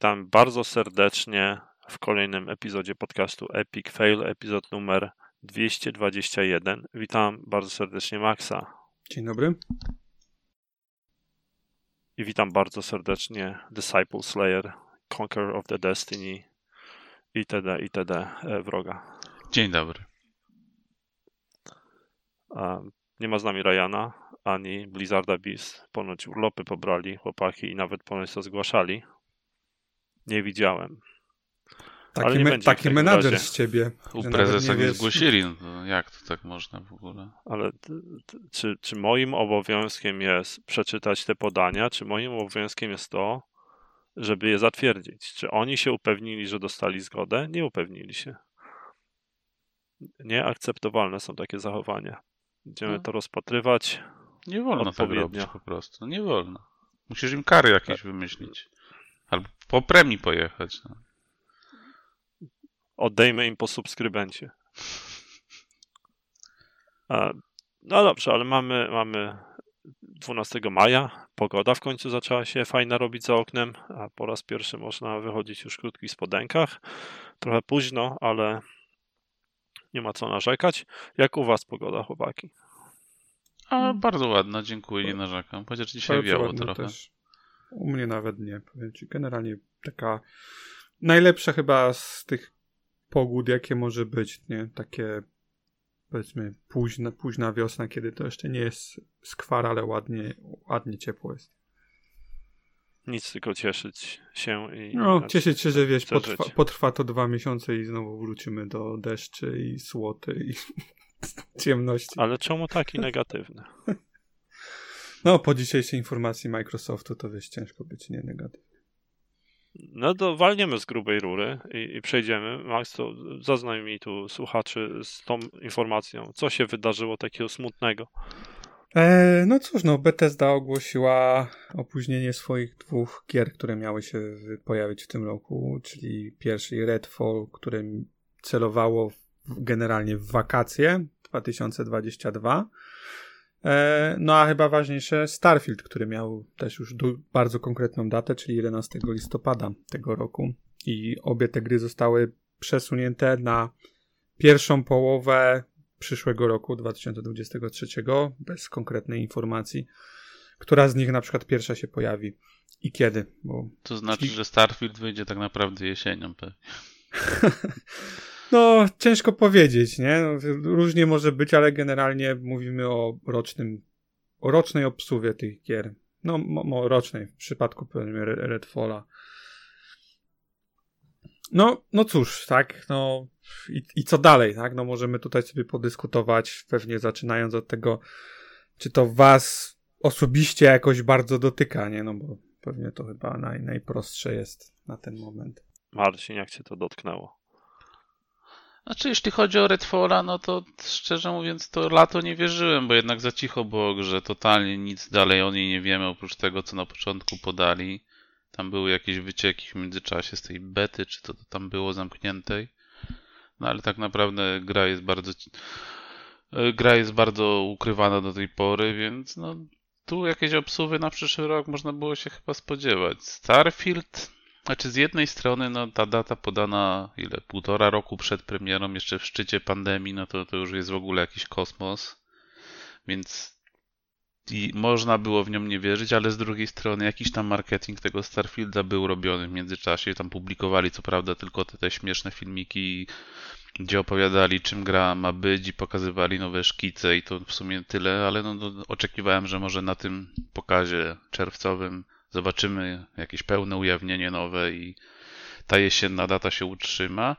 Witam bardzo serdecznie w kolejnym epizodzie podcastu Epic Fail, epizod numer 221. Witam bardzo serdecznie Maxa. Dzień dobry. I witam bardzo serdecznie Disciple Slayer, Conqueror of the Destiny itd. itd. E, wroga. Dzień dobry. Nie ma z nami Ryana ani Blizzarda Beast. Ponoć urlopy pobrali chłopaki i nawet ponoć to zgłaszali. Nie widziałem. Taki, me, taki menadżer z ciebie. U prezesa nie, nie zgłosili, no jak to tak można w ogóle? Ale czy, czy moim obowiązkiem jest przeczytać te podania, czy moim obowiązkiem jest to, żeby je zatwierdzić? Czy oni się upewnili, że dostali zgodę? Nie upewnili się. Nieakceptowalne są takie zachowania. Będziemy no. to rozpatrywać. Nie wolno tak robić po prostu. Nie wolno. Musisz im kary jakieś tak. wymyślić. Albo po premii pojechać. No. Oddejmy im po subskrybencie. No dobrze, ale mamy, mamy 12 maja. Pogoda w końcu zaczęła się fajna robić za oknem, a po raz pierwszy można wychodzić już w krótkich spodenkach. Trochę późno, ale nie ma co narzekać. Jak u was pogoda, chłopaki? A, bardzo ładna, dziękuję, nie narzekam. Chociaż dzisiaj bardzo wiało trochę. Też. U mnie nawet nie, powiem ci. Generalnie taka najlepsza chyba z tych pogód, jakie może być, nie? Takie powiedzmy późna, późna wiosna, kiedy to jeszcze nie jest skwar, ale ładnie, ładnie ciepło jest. Nic, tylko cieszyć się i. No, cieszyć się, że wiesz, potrwa, potrwa, to dwa miesiące i znowu wrócimy do deszczy i słoty i ciemności. Ale czemu taki negatywny? No, po dzisiejszej informacji Microsoftu to wiesz, ciężko być nie negatywny. No to walniemy z grubej rury i, i przejdziemy. Max, to zaznaj mi tu słuchaczy z tą informacją. Co się wydarzyło takiego smutnego? E, no cóż, no Bethesda ogłosiła opóźnienie swoich dwóch gier, które miały się pojawić w tym roku, czyli pierwszy Redfall, które celowało generalnie w wakacje 2022 E, no a chyba ważniejsze Starfield, który miał też już bardzo konkretną datę, czyli 11 listopada tego roku. I obie te gry zostały przesunięte na pierwszą połowę przyszłego roku 2023, bez konkretnej informacji, która z nich na przykład pierwsza się pojawi i kiedy. Bo... To znaczy, że Starfield wyjdzie tak naprawdę jesienią pewnie. No, ciężko powiedzieć, nie? No, różnie może być, ale generalnie mówimy o rocznym, o rocznej obsługie tych gier. No, mo, rocznej, w przypadku Redfalla. No, no cóż, tak, no i, i co dalej, tak? No możemy tutaj sobie podyskutować, pewnie zaczynając od tego, czy to was osobiście jakoś bardzo dotyka, nie? No bo pewnie to chyba naj, najprostsze jest na ten moment. Marcin, jak cię to dotknęło? Znaczy, jeśli chodzi o Redfalla, no to szczerze mówiąc, to lato nie wierzyłem, bo jednak za cicho było że totalnie nic dalej o niej nie wiemy, oprócz tego, co na początku podali. Tam były jakieś wycieki w międzyczasie z tej bety, czy to, to tam było zamkniętej. No ale tak naprawdę gra jest bardzo gra jest bardzo ukrywana do tej pory, więc no tu jakieś obsuwy na przyszły rok można było się chyba spodziewać. Starfield znaczy z jednej strony no, ta data podana ile? Półtora roku przed premierą, jeszcze w szczycie pandemii, no to, to już jest w ogóle jakiś kosmos. Więc i można było w nią nie wierzyć, ale z drugiej strony jakiś tam marketing tego Starfielda był robiony w międzyczasie. Tam publikowali co prawda tylko te, te śmieszne filmiki, gdzie opowiadali czym gra ma być i pokazywali nowe szkice i to w sumie tyle, ale no, no oczekiwałem, że może na tym pokazie czerwcowym zobaczymy jakieś pełne ujawnienie nowe i ta jesienna data się utrzyma.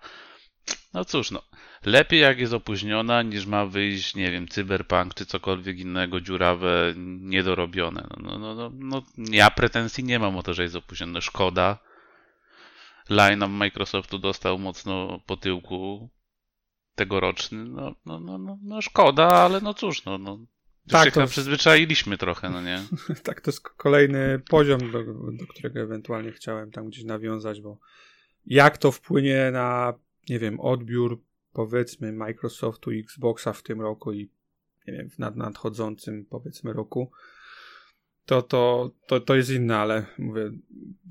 No cóż, no. Lepiej jak jest opóźniona, niż ma wyjść, nie wiem, cyberpunk czy cokolwiek innego, dziurawe, niedorobione. No, no, no, no, ja pretensji nie mam o to, że jest opóźnione. Szkoda. Line-up Microsoftu dostał mocno po tyłku tegoroczny. No, no, no, no, no szkoda, ale no cóż, no, no tak, to przyzwyczailiśmy trochę, no nie? tak, to jest kolejny poziom, do, do, którego ewentualnie chciałem tam gdzieś nawiązać, bo jak to wpłynie na, nie wiem, odbiór powiedzmy Microsoftu i Xboxa w tym roku i nie wiem, w nad, nadchodzącym powiedzmy roku, to, to, to, to jest inne, ale mówię,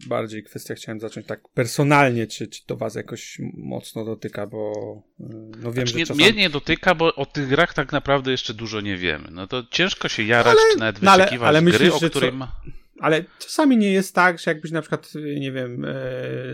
bardziej kwestia chciałem zacząć tak personalnie, czy, czy to was jakoś mocno dotyka, bo y, no wiem, znaczy, że nie, czasami... Mnie nie dotyka, bo o tych grach tak naprawdę jeszcze dużo nie wiemy. No to ciężko się jarać, Ale- czy nawet no ale- ale gry, myślisz, o że której co- ma... Ale czasami nie jest tak, że jakbyś na przykład, nie wiem, e,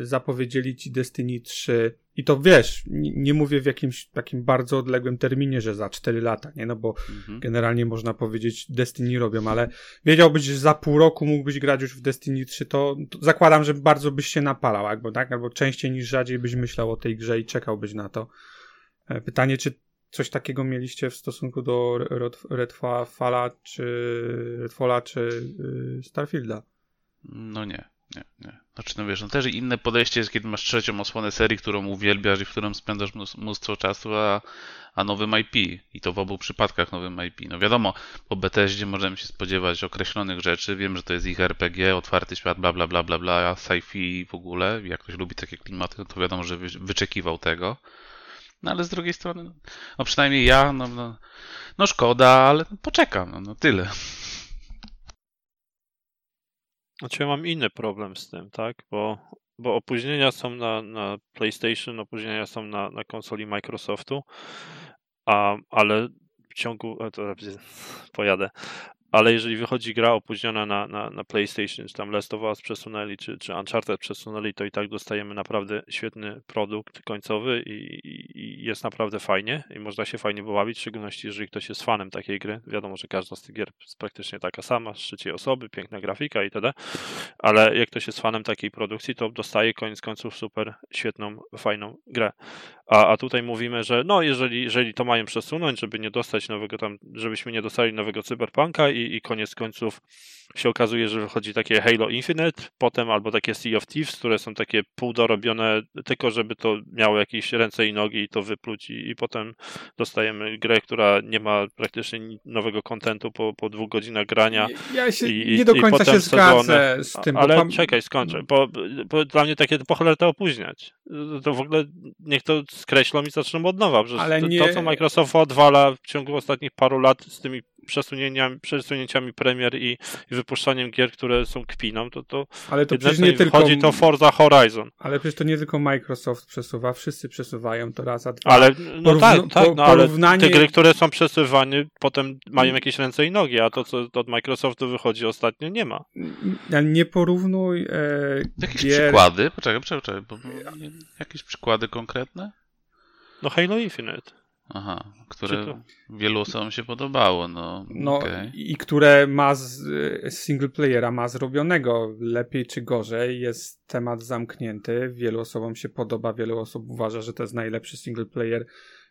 zapowiedzieli ci Destiny 3 i to wiesz, nie, mówię w jakimś takim bardzo odległym terminie, że za 4 lata, nie? No bo Mhm. generalnie można powiedzieć Destiny robią, ale wiedziałbyś, że za pół roku mógłbyś grać już w Destiny 3, to, to zakładam, że bardzo byś się napalał, albo tak, albo częściej niż rzadziej byś myślał o tej grze i czekałbyś na to. E, Pytanie, czy coś takiego mieliście w stosunku do Red- Redfalla, czy Redfalla, czy y, Starfielda? No nie, nie, nie. Znaczy, no wiesz, no też inne podejście jest, kiedy masz trzecią osłonę serii, którą uwielbiasz i w którą spędzasz mnós- mnóstwo czasu, a, a nowym IP. I to w obu przypadkach nowym IP. No wiadomo, po Bethesdzie możemy się spodziewać określonych rzeczy. Wiem, że to jest ich RPG, otwarty świat, bla, bla, bla, bla, bla, sci-fi w ogóle. Jak ktoś lubi takie klimaty, no to wiadomo, że wy, wyczekiwał tego. No ale z drugiej strony, no, no przynajmniej ja, no, no, no szkoda, ale poczekam, no, no tyle. Znaczy ja mam inny problem z tym, tak? Bo, bo opóźnienia są na, na PlayStation, opóźnienia są na, na konsoli Microsoftu, a, ale w ciągu. To pojadę. Ale jeżeli wychodzi gra opóźniona na, na, na PlayStation, czy tam Last of Us przesunęli, czy, czy Uncharted przesunęli, to i tak dostajemy naprawdę świetny produkt końcowy i, i, jest naprawdę fajnie i można się fajnie pobawić, w szczególności jeżeli ktoś jest fanem takiej gry. Wiadomo, że każda z tych gier jest praktycznie taka sama, z trzeciej osoby, piękna grafika itd. Ale jak ktoś jest fanem takiej produkcji, to dostaje koniec końców super świetną, fajną grę. A, a tutaj mówimy, że no jeżeli, jeżeli to mają przesunąć, żeby nie dostać nowego tam, żebyśmy nie dostali nowego cyberpunka i, i koniec końców się okazuje, że wychodzi takie Halo Infinite, potem albo takie Sea of Thieves, które są takie półdorobione tylko, żeby to miało jakieś ręce i nogi i to wypluć i, i potem dostajemy grę, która nie ma praktycznie ni- nowego kontentu po, po dwóch godzinach grania. Ja się I- nie do końca się zgadzę sezony. z tym. Ale pam- czekaj, skończę. Bo, bo dla mnie takie po cholerę to opóźniać. To w ogóle niech to skreślą i zaczną od nowa. Ale nie- to, co Microsoft odwala w ciągu ostatnich paru lat z tymi przesunięciami, przesunięciami premier i, i wypuszczaniem gier, które są kpiną, to, to Ale to co nie tylko. wychodzi to Forza Horizon. Ale przecież to nie tylko Microsoft przesuwa, wszyscy przesuwają to raz, a dwa. Ale no tak, tak, no, ale porównanie- te gry, które są przesuwane, potem mają jakieś ręce i nogi, a to, co od Microsoftu wychodzi ostatnio, nie ma. Ale nie porównuj e, Jakieś gier. przykłady? Poczekaj, poczekaj, bo, nie- jakieś przykłady konkretne? No Halo Infinite. Aha, które to- wielu osobom się podobało, no, No okej. i które ma z, e, single playera ma zrobionego lepiej czy gorzej, jest temat zamknięty, wielu osobom się podoba, wielu osób uważa, że to jest najlepszy single player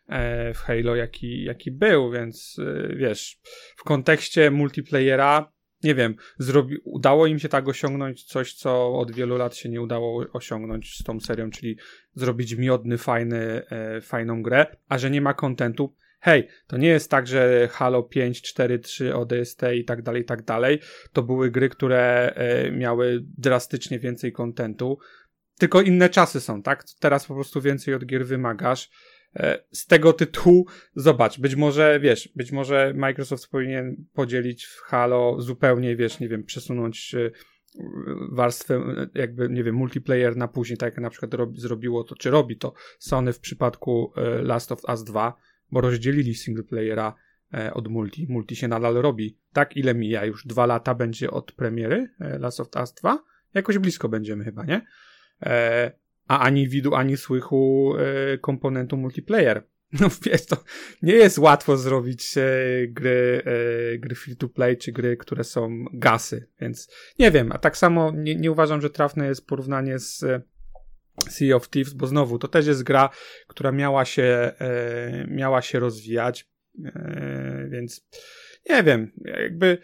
e, w Halo jaki, jaki był, więc e, wiesz, w kontekście multiplayera nie wiem, zrobi, udało im się tak osiągnąć coś, co od wielu lat się nie udało osiągnąć z tą serią, czyli zrobić miodny, fajny, e, fajną grę, a że nie ma kontentu. Hej, to nie jest tak, że Halo 5, 4, 3, ODST i tak dalej, i tak dalej. To były gry, które e, miały drastycznie więcej kontentu. Tylko inne czasy są, tak? Teraz po prostu więcej od gier wymagasz. E, Z tego tytułu, zobacz, być może, wiesz, być może Microsoft powinien podzielić w Halo zupełnie, wiesz, nie wiem, przesunąć e, warstwę, e, jakby, nie wiem, multiplayer na później, tak jak na przykład robi, zrobiło to, czy robi to Sony w przypadku Last of Us 2, bo rozdzielili single playera e, od multi. Multi się nadal robi. Tak, ile mija? Już dwa lata będzie od premiery Last of Us 2? Jakoś blisko będziemy chyba, nie? A ani widu, ani słychu e, komponentu multiplayer. No wiesz, to nie jest łatwo zrobić e, gry, e, gry free to play, czy gry, które są gasy, więc nie wiem, a tak samo nie, nie uważam, że trafne jest porównanie z e, Sea of Thieves, bo znowu to też jest gra, która miała się, e, miała się rozwijać, e, więc nie wiem, jakby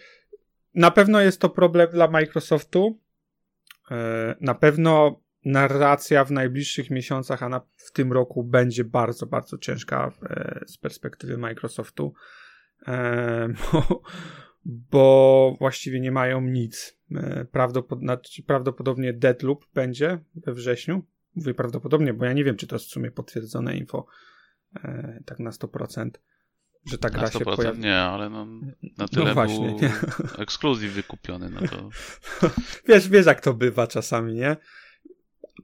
na pewno jest to problem dla Microsoftu, e, na pewno narracja w najbliższych miesiącach, a na, w tym roku będzie bardzo, bardzo ciężka e, z perspektywy Microsoftu, e, bo, bo właściwie nie mają nic. E, prawdopod- znaczy, prawdopodobnie Deadloop będzie we wrześniu. Mówię prawdopodobnie, bo ja nie wiem, czy to jest w sumie potwierdzone info e, tak na 100%. że ta gra Na się 100% pojawi. nie, ale no, na tyle No właśnie, był nie. ekskluzyw wykupiony, no to Wiesz, wiesz jak to bywa czasami, nie?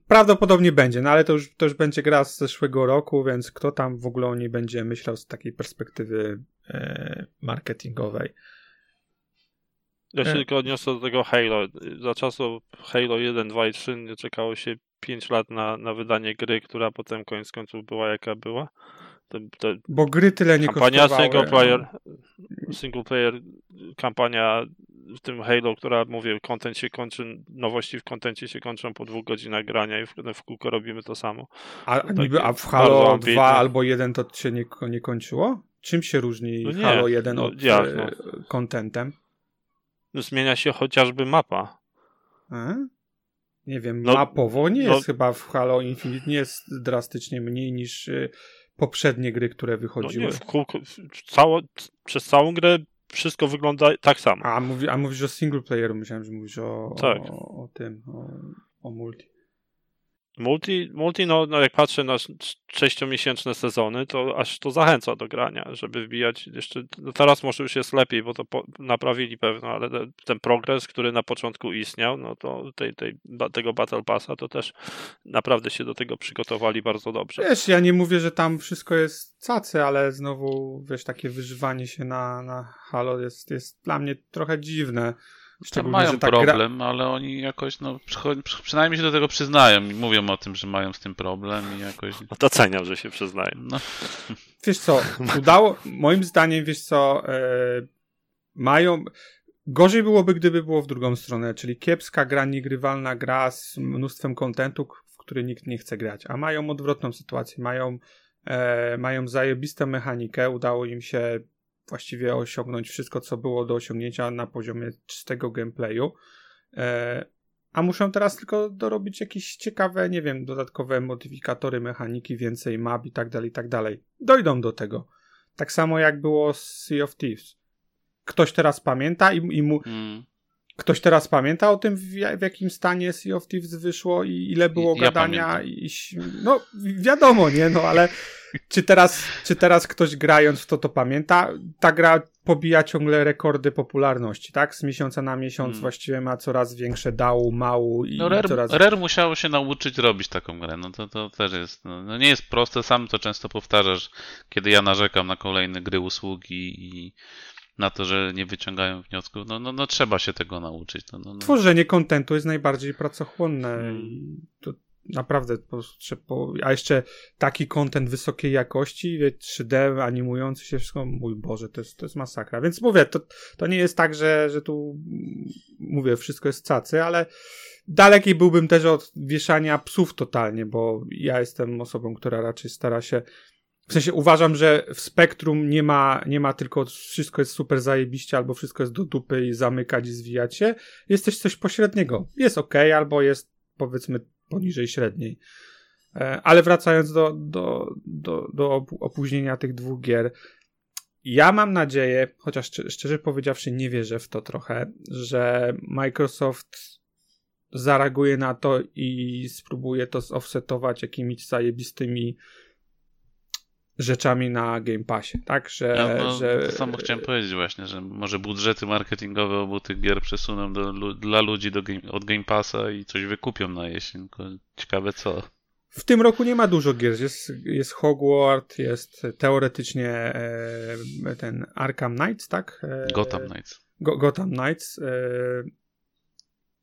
Prawdopodobnie będzie, no ale to już, to już będzie gra z zeszłego roku, więc kto tam w ogóle o niej będzie myślał z takiej perspektywy e, marketingowej. Ja się E. tylko odniosę do tego Halo. Za czasów Halo 1, 2 i 3 nie czekało się 5 lat na, na wydanie gry, która potem koniec końców była jaka była. To, to Bo gry tyle nie kampania single player, single player, kampania w tym Halo, która mówię, content się kończy, nowości w kontencie się kończą po dwóch godzinach grania i w, w kółko robimy to samo. A, takie niby, a w Halo ambitne. 2 albo 1 to się nie, nie kończyło? Czym się różni No nie, Halo 1 no od jak, e, no? contentem? No, zmienia się chociażby mapa. A? Nie wiem, No, mapowo nie no- jest chyba w Halo Infinite, nie jest drastycznie mniej niż y, poprzednie gry, które No wychodziły. nie, w kółko, cało, przez całą grę wszystko wygląda tak samo. A, mówi, a mówisz o single playeru, myślałem, że mówisz o, Tak. o, o tym, o, o multi. Multi, multi no, no jak patrzę na sz- sześciomiesięczne sezony, to aż to zachęca do grania, żeby wbijać jeszcze, no teraz może już jest lepiej, bo to po, naprawili pewno, ale te, ten progres, który na początku istniał, no to tej, tej, tego Battle Passa, to też naprawdę się do tego przygotowali bardzo dobrze. Wiesz, ja nie mówię, że tam wszystko jest cacy, ale znowu, wiesz, takie wyżywanie się na, na Halo jest, jest dla mnie trochę dziwne. Tam Szczególnie, mają że ta gra- problem, ale oni jakoś, no, przynajmniej się do tego przyznają i mówią o tym, że mają z tym problem i jakoś, Doceniam, że się przyznaję. no, Wiesz co, udało, moim zdaniem, wiesz co, e, mają, gorzej byłoby, gdyby było w drugą stronę, czyli kiepska gra, niegrywalna gra z mnóstwem kontentu, w który nikt nie chce grać, a mają odwrotną sytuację, mają, e, mają zajebistą mechanikę, udało im się właściwie osiągnąć wszystko, co było do osiągnięcia na poziomie czystego gameplayu, e, a muszą teraz tylko dorobić jakieś ciekawe, nie wiem, dodatkowe modyfikatory mechaniki, więcej map i tak dalej, i tak dalej. Dojdą do tego. Tak samo jak było z Sea of Thieves. Ktoś teraz pamięta i, i mu, mm, ktoś teraz pamięta o tym, w, w jakim stanie Sea of Thieves wyszło i ile było Ja gadania. I, no, wiadomo, nie, no ale czy teraz, czy teraz ktoś grając w to to pamięta? Ta gra pobija ciągle rekordy popularności, tak? Z miesiąca na miesiąc Hmm. właściwie ma coraz większe dału, mału i no Rare, coraz... Rare musiało się nauczyć robić taką grę, no to, to też jest, no, no nie jest proste, sam to często powtarzasz, kiedy ja narzekam na kolejne gry, usługi i na to, że nie wyciągają wniosków, no, no, no trzeba się tego nauczyć, no, no, no. Tworzenie kontentu jest najbardziej pracochłonne Hmm. to naprawdę po prostu po- a jeszcze taki kontent wysokiej jakości, wie, 3D, animujący się wszystko, mój Boże, to jest, to jest masakra. Więc mówię, to, to nie jest tak, że, że tu mm, mówię, wszystko jest cacy, ale daleki byłbym też od wieszania psów totalnie, bo ja jestem osobą, która raczej stara się w sensie uważam, że w spektrum nie ma, nie ma tylko wszystko jest super zajebiście, albo wszystko jest do dupy i zamykać i zwijać się. Jest też coś pośredniego. Jest ok, albo jest powiedzmy poniżej średniej. E, Ale wracając do, do, do, do opóźnienia tych dwóch gier, ja mam nadzieję, chociaż szczerze powiedziawszy nie wierzę w to trochę, że Microsoft zareaguje na to i spróbuje to zoffsetować jakimiś zajebistymi rzeczami na Game Passie, tak? Że, Ja, no, że to samo chciałem powiedzieć właśnie, że może budżety marketingowe obu tych gier przesuną do, dla ludzi do game, od Game Passa i coś wykupią na jesień, tylko ciekawe co. w tym roku nie ma dużo gier. Jest, jest Hogwarts, jest teoretycznie e, ten Arkham Knights, tak? E, Gotham Knights. Go, Gotham Knights. E,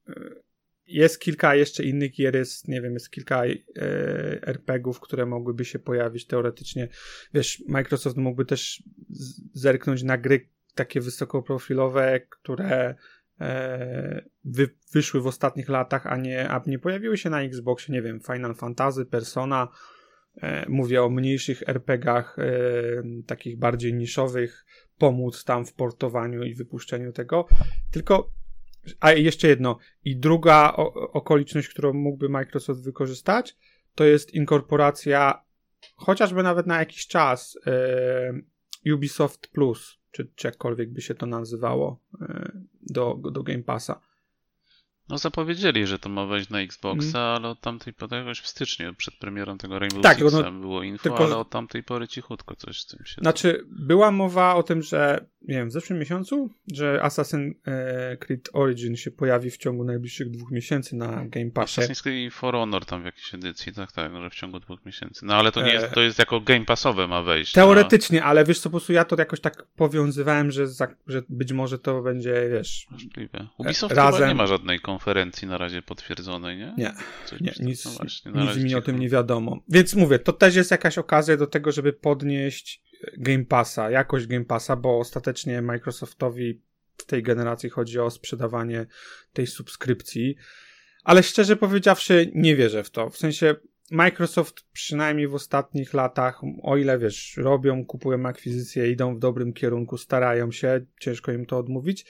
e, jest kilka jeszcze innych gier, jest, nie wiem, jest kilka e, RPG-ów, które mogłyby się pojawić teoretycznie. Wiesz, Microsoft mógłby też zerknąć na gry takie wysokoprofilowe, które e, wy, wyszły w ostatnich latach, a nie, a nie pojawiły się na Xboxie, nie wiem, Final Fantasy, Persona. E, mówię o mniejszych RPG-ach, e, takich bardziej niszowych, pomóc tam w portowaniu i wypuszczeniu tego. Tylko, a jeszcze jedno, i druga o, okoliczność, którą mógłby Microsoft wykorzystać, to jest inkorporacja, chociażby nawet na jakiś czas, e, Ubisoft Plus, czy, jakkolwiek by się to nazywało, e, do, do Game Passa. No zapowiedzieli, że to ma wejść na Xboxa, mm. ale od tamtej pory jakoś w styczniu, przed premierą tego Rainbow tak, Sixa no, było info, tylko, ale od tamtej pory cichutko coś z tym się... Znaczy, była mowa o tym, że nie wiem, w zeszłym miesiącu, że Assassin's e, Creed Origin się pojawi w ciągu najbliższych dwóch miesięcy na Game Passie. Assassin's Creed For Honor tam w jakiejś edycji, tak, tak, że w ciągu dwóch miesięcy. No ale to nie jest, to jest jako Game Passowe ma wejść. Teoretycznie, no. ale wiesz co, po prostu ja to jakoś tak powiązywałem, że, za, że być może to będzie, wiesz... Możliwe. Ubisoft razem... nie ma żadnej konferencji na razie potwierdzonej, nie? Nie, Coś nie nic, no właśnie, nic mi o tym nie wiadomo. Więc mówię, to też jest jakaś okazja do tego, żeby podnieść Game Passa, jakość Game Passa, bo ostatecznie Microsoftowi w tej generacji chodzi o sprzedawanie tej subskrypcji. Ale szczerze powiedziawszy, nie wierzę w to. W sensie Microsoft przynajmniej w ostatnich latach, o ile wiesz, robią, kupują akwizycje, idą w dobrym kierunku, starają się, ciężko im to odmówić,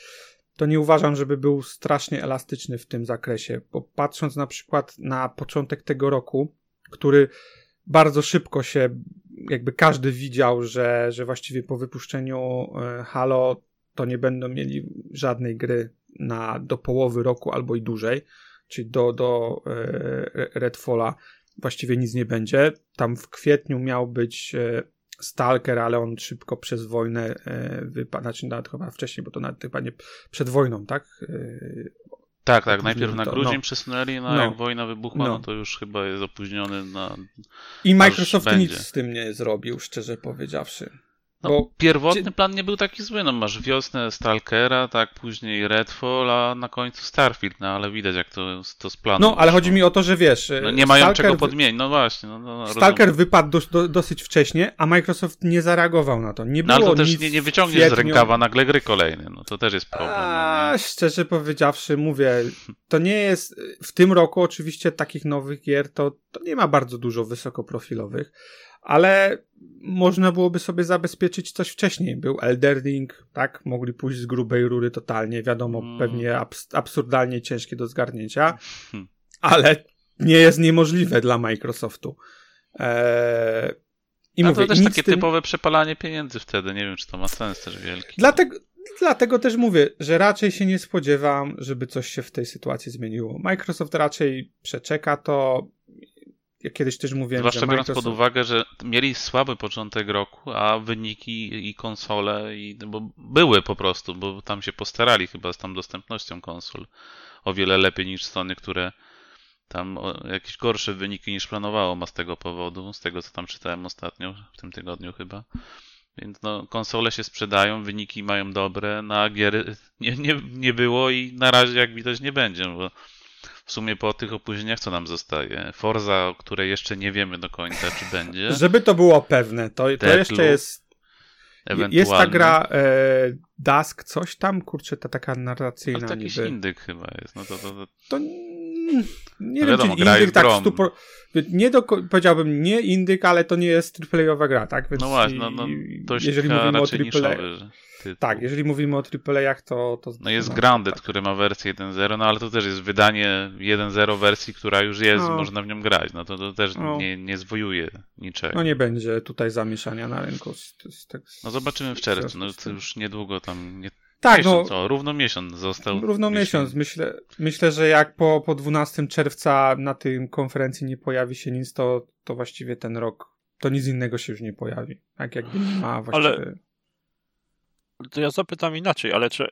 to nie uważam, żeby był strasznie elastyczny w tym zakresie, bo patrząc na przykład na początek tego roku, który bardzo szybko się, jakby każdy widział, że, że właściwie po wypuszczeniu e, Halo to nie będą mieli żadnej gry na, do połowy roku albo i dłużej, czyli do, do e, Redfalla właściwie nic nie będzie. Tam w kwietniu miał być e, Stalker, ale on szybko przez wojnę wypadł, znaczy nawet chyba wcześniej, bo to nawet chyba nie przed wojną, tak? Tak, tak, najpierw na grudzień no. przesunęli, no, no jak wojna wybuchła, no. no. to już chyba jest opóźniony na... I Microsoft nic z tym nie zrobił, szczerze powiedziawszy. No, Bo pierwotny plan nie był taki zły, no masz wiosnę Stalkera, tak, później Redfall, a na końcu Starfield, no ale widać jak to, to z planu. No, ale chodzi mi o to, że wiesz... No, nie mają Stalker, czego podmienić, no właśnie. No, no, Stalker rozumiem. wypadł do, do, dosyć wcześnie, a Microsoft nie zareagował na to. Nie było no ale to też nie, nie wyciągniesz z rękawa nagle gry kolejne, no to też jest problem. No a, no, szczerze powiedziawszy, mówię, to nie jest... W tym roku oczywiście takich nowych gier to, to nie ma bardzo dużo wysokoprofilowych, ale można byłoby sobie zabezpieczyć coś wcześniej. Był Elder Ring, tak? Mogli pójść z grubej rury totalnie, wiadomo, mm. pewnie abs absurdalnie ciężkie do zgarnięcia, hmm. ale nie jest niemożliwe dla Microsoftu. Eee, I A mówię, to też takie tym... typowe przepalanie pieniędzy wtedy, nie wiem, czy to ma sens też wielki. Dlatego, dlatego też mówię, że raczej się nie spodziewam, żeby coś się w tej sytuacji zmieniło. Microsoft raczej przeczeka to, ja kiedyś też mówiłem, Zwłaszcza że biorąc pod uwagę, że mieli słaby początek roku, a wyniki i konsole, i, bo były po prostu, bo tam się postarali chyba z tam dostępnością konsol o wiele lepiej niż Sony, które tam jakieś gorsze wyniki niż planowało ma z tego powodu, z tego co tam czytałem ostatnio, w tym tygodniu chyba. Więc no, konsole się sprzedają, wyniki mają dobre, na no, gier nie, nie, nie było i na razie jak widać nie będzie, bo w sumie po tych opóźnieniach co nam zostaje? Forza, o której jeszcze nie wiemy do końca, czy będzie. Żeby to było pewne, to, to jeszcze jest. Jest ta gra e, Dusk, coś tam, kurczę, ta taka narracyjna. To jakiś niby. indyk chyba jest. No to, to, to... to nie no wiem, wiadomo, czy indyk tak stupo... Nie do, powiedziałbym nie indyk, ale to nie jest triplejowa gra, tak? Więc no właśnie, no, no dość jeżeli mówimy o. Tak, jeżeli mówimy o AAA-ach, to, to... No jest no, Grounded, tak. który ma wersję 1.0, no ale to też jest wydanie 1.0 wersji, która już jest, no. można w nią grać. No to, to też no. nie, nie zwojuje niczego. No nie będzie tutaj zamieszania na rynku. Z, z, z, no zobaczymy w czerwcu, no to już niedługo tam... Nie... Tak, miesiąc, no, równo miesiąc został. Równo miesiąc. Myślę, myślę, że jak po, po 12 czerwca na tym konferencji nie pojawi się nic, to, to właściwie ten rok, to nic innego się już nie pojawi. Tak jakby nie ma właściwie... Ale to ja zapytam inaczej, ale czy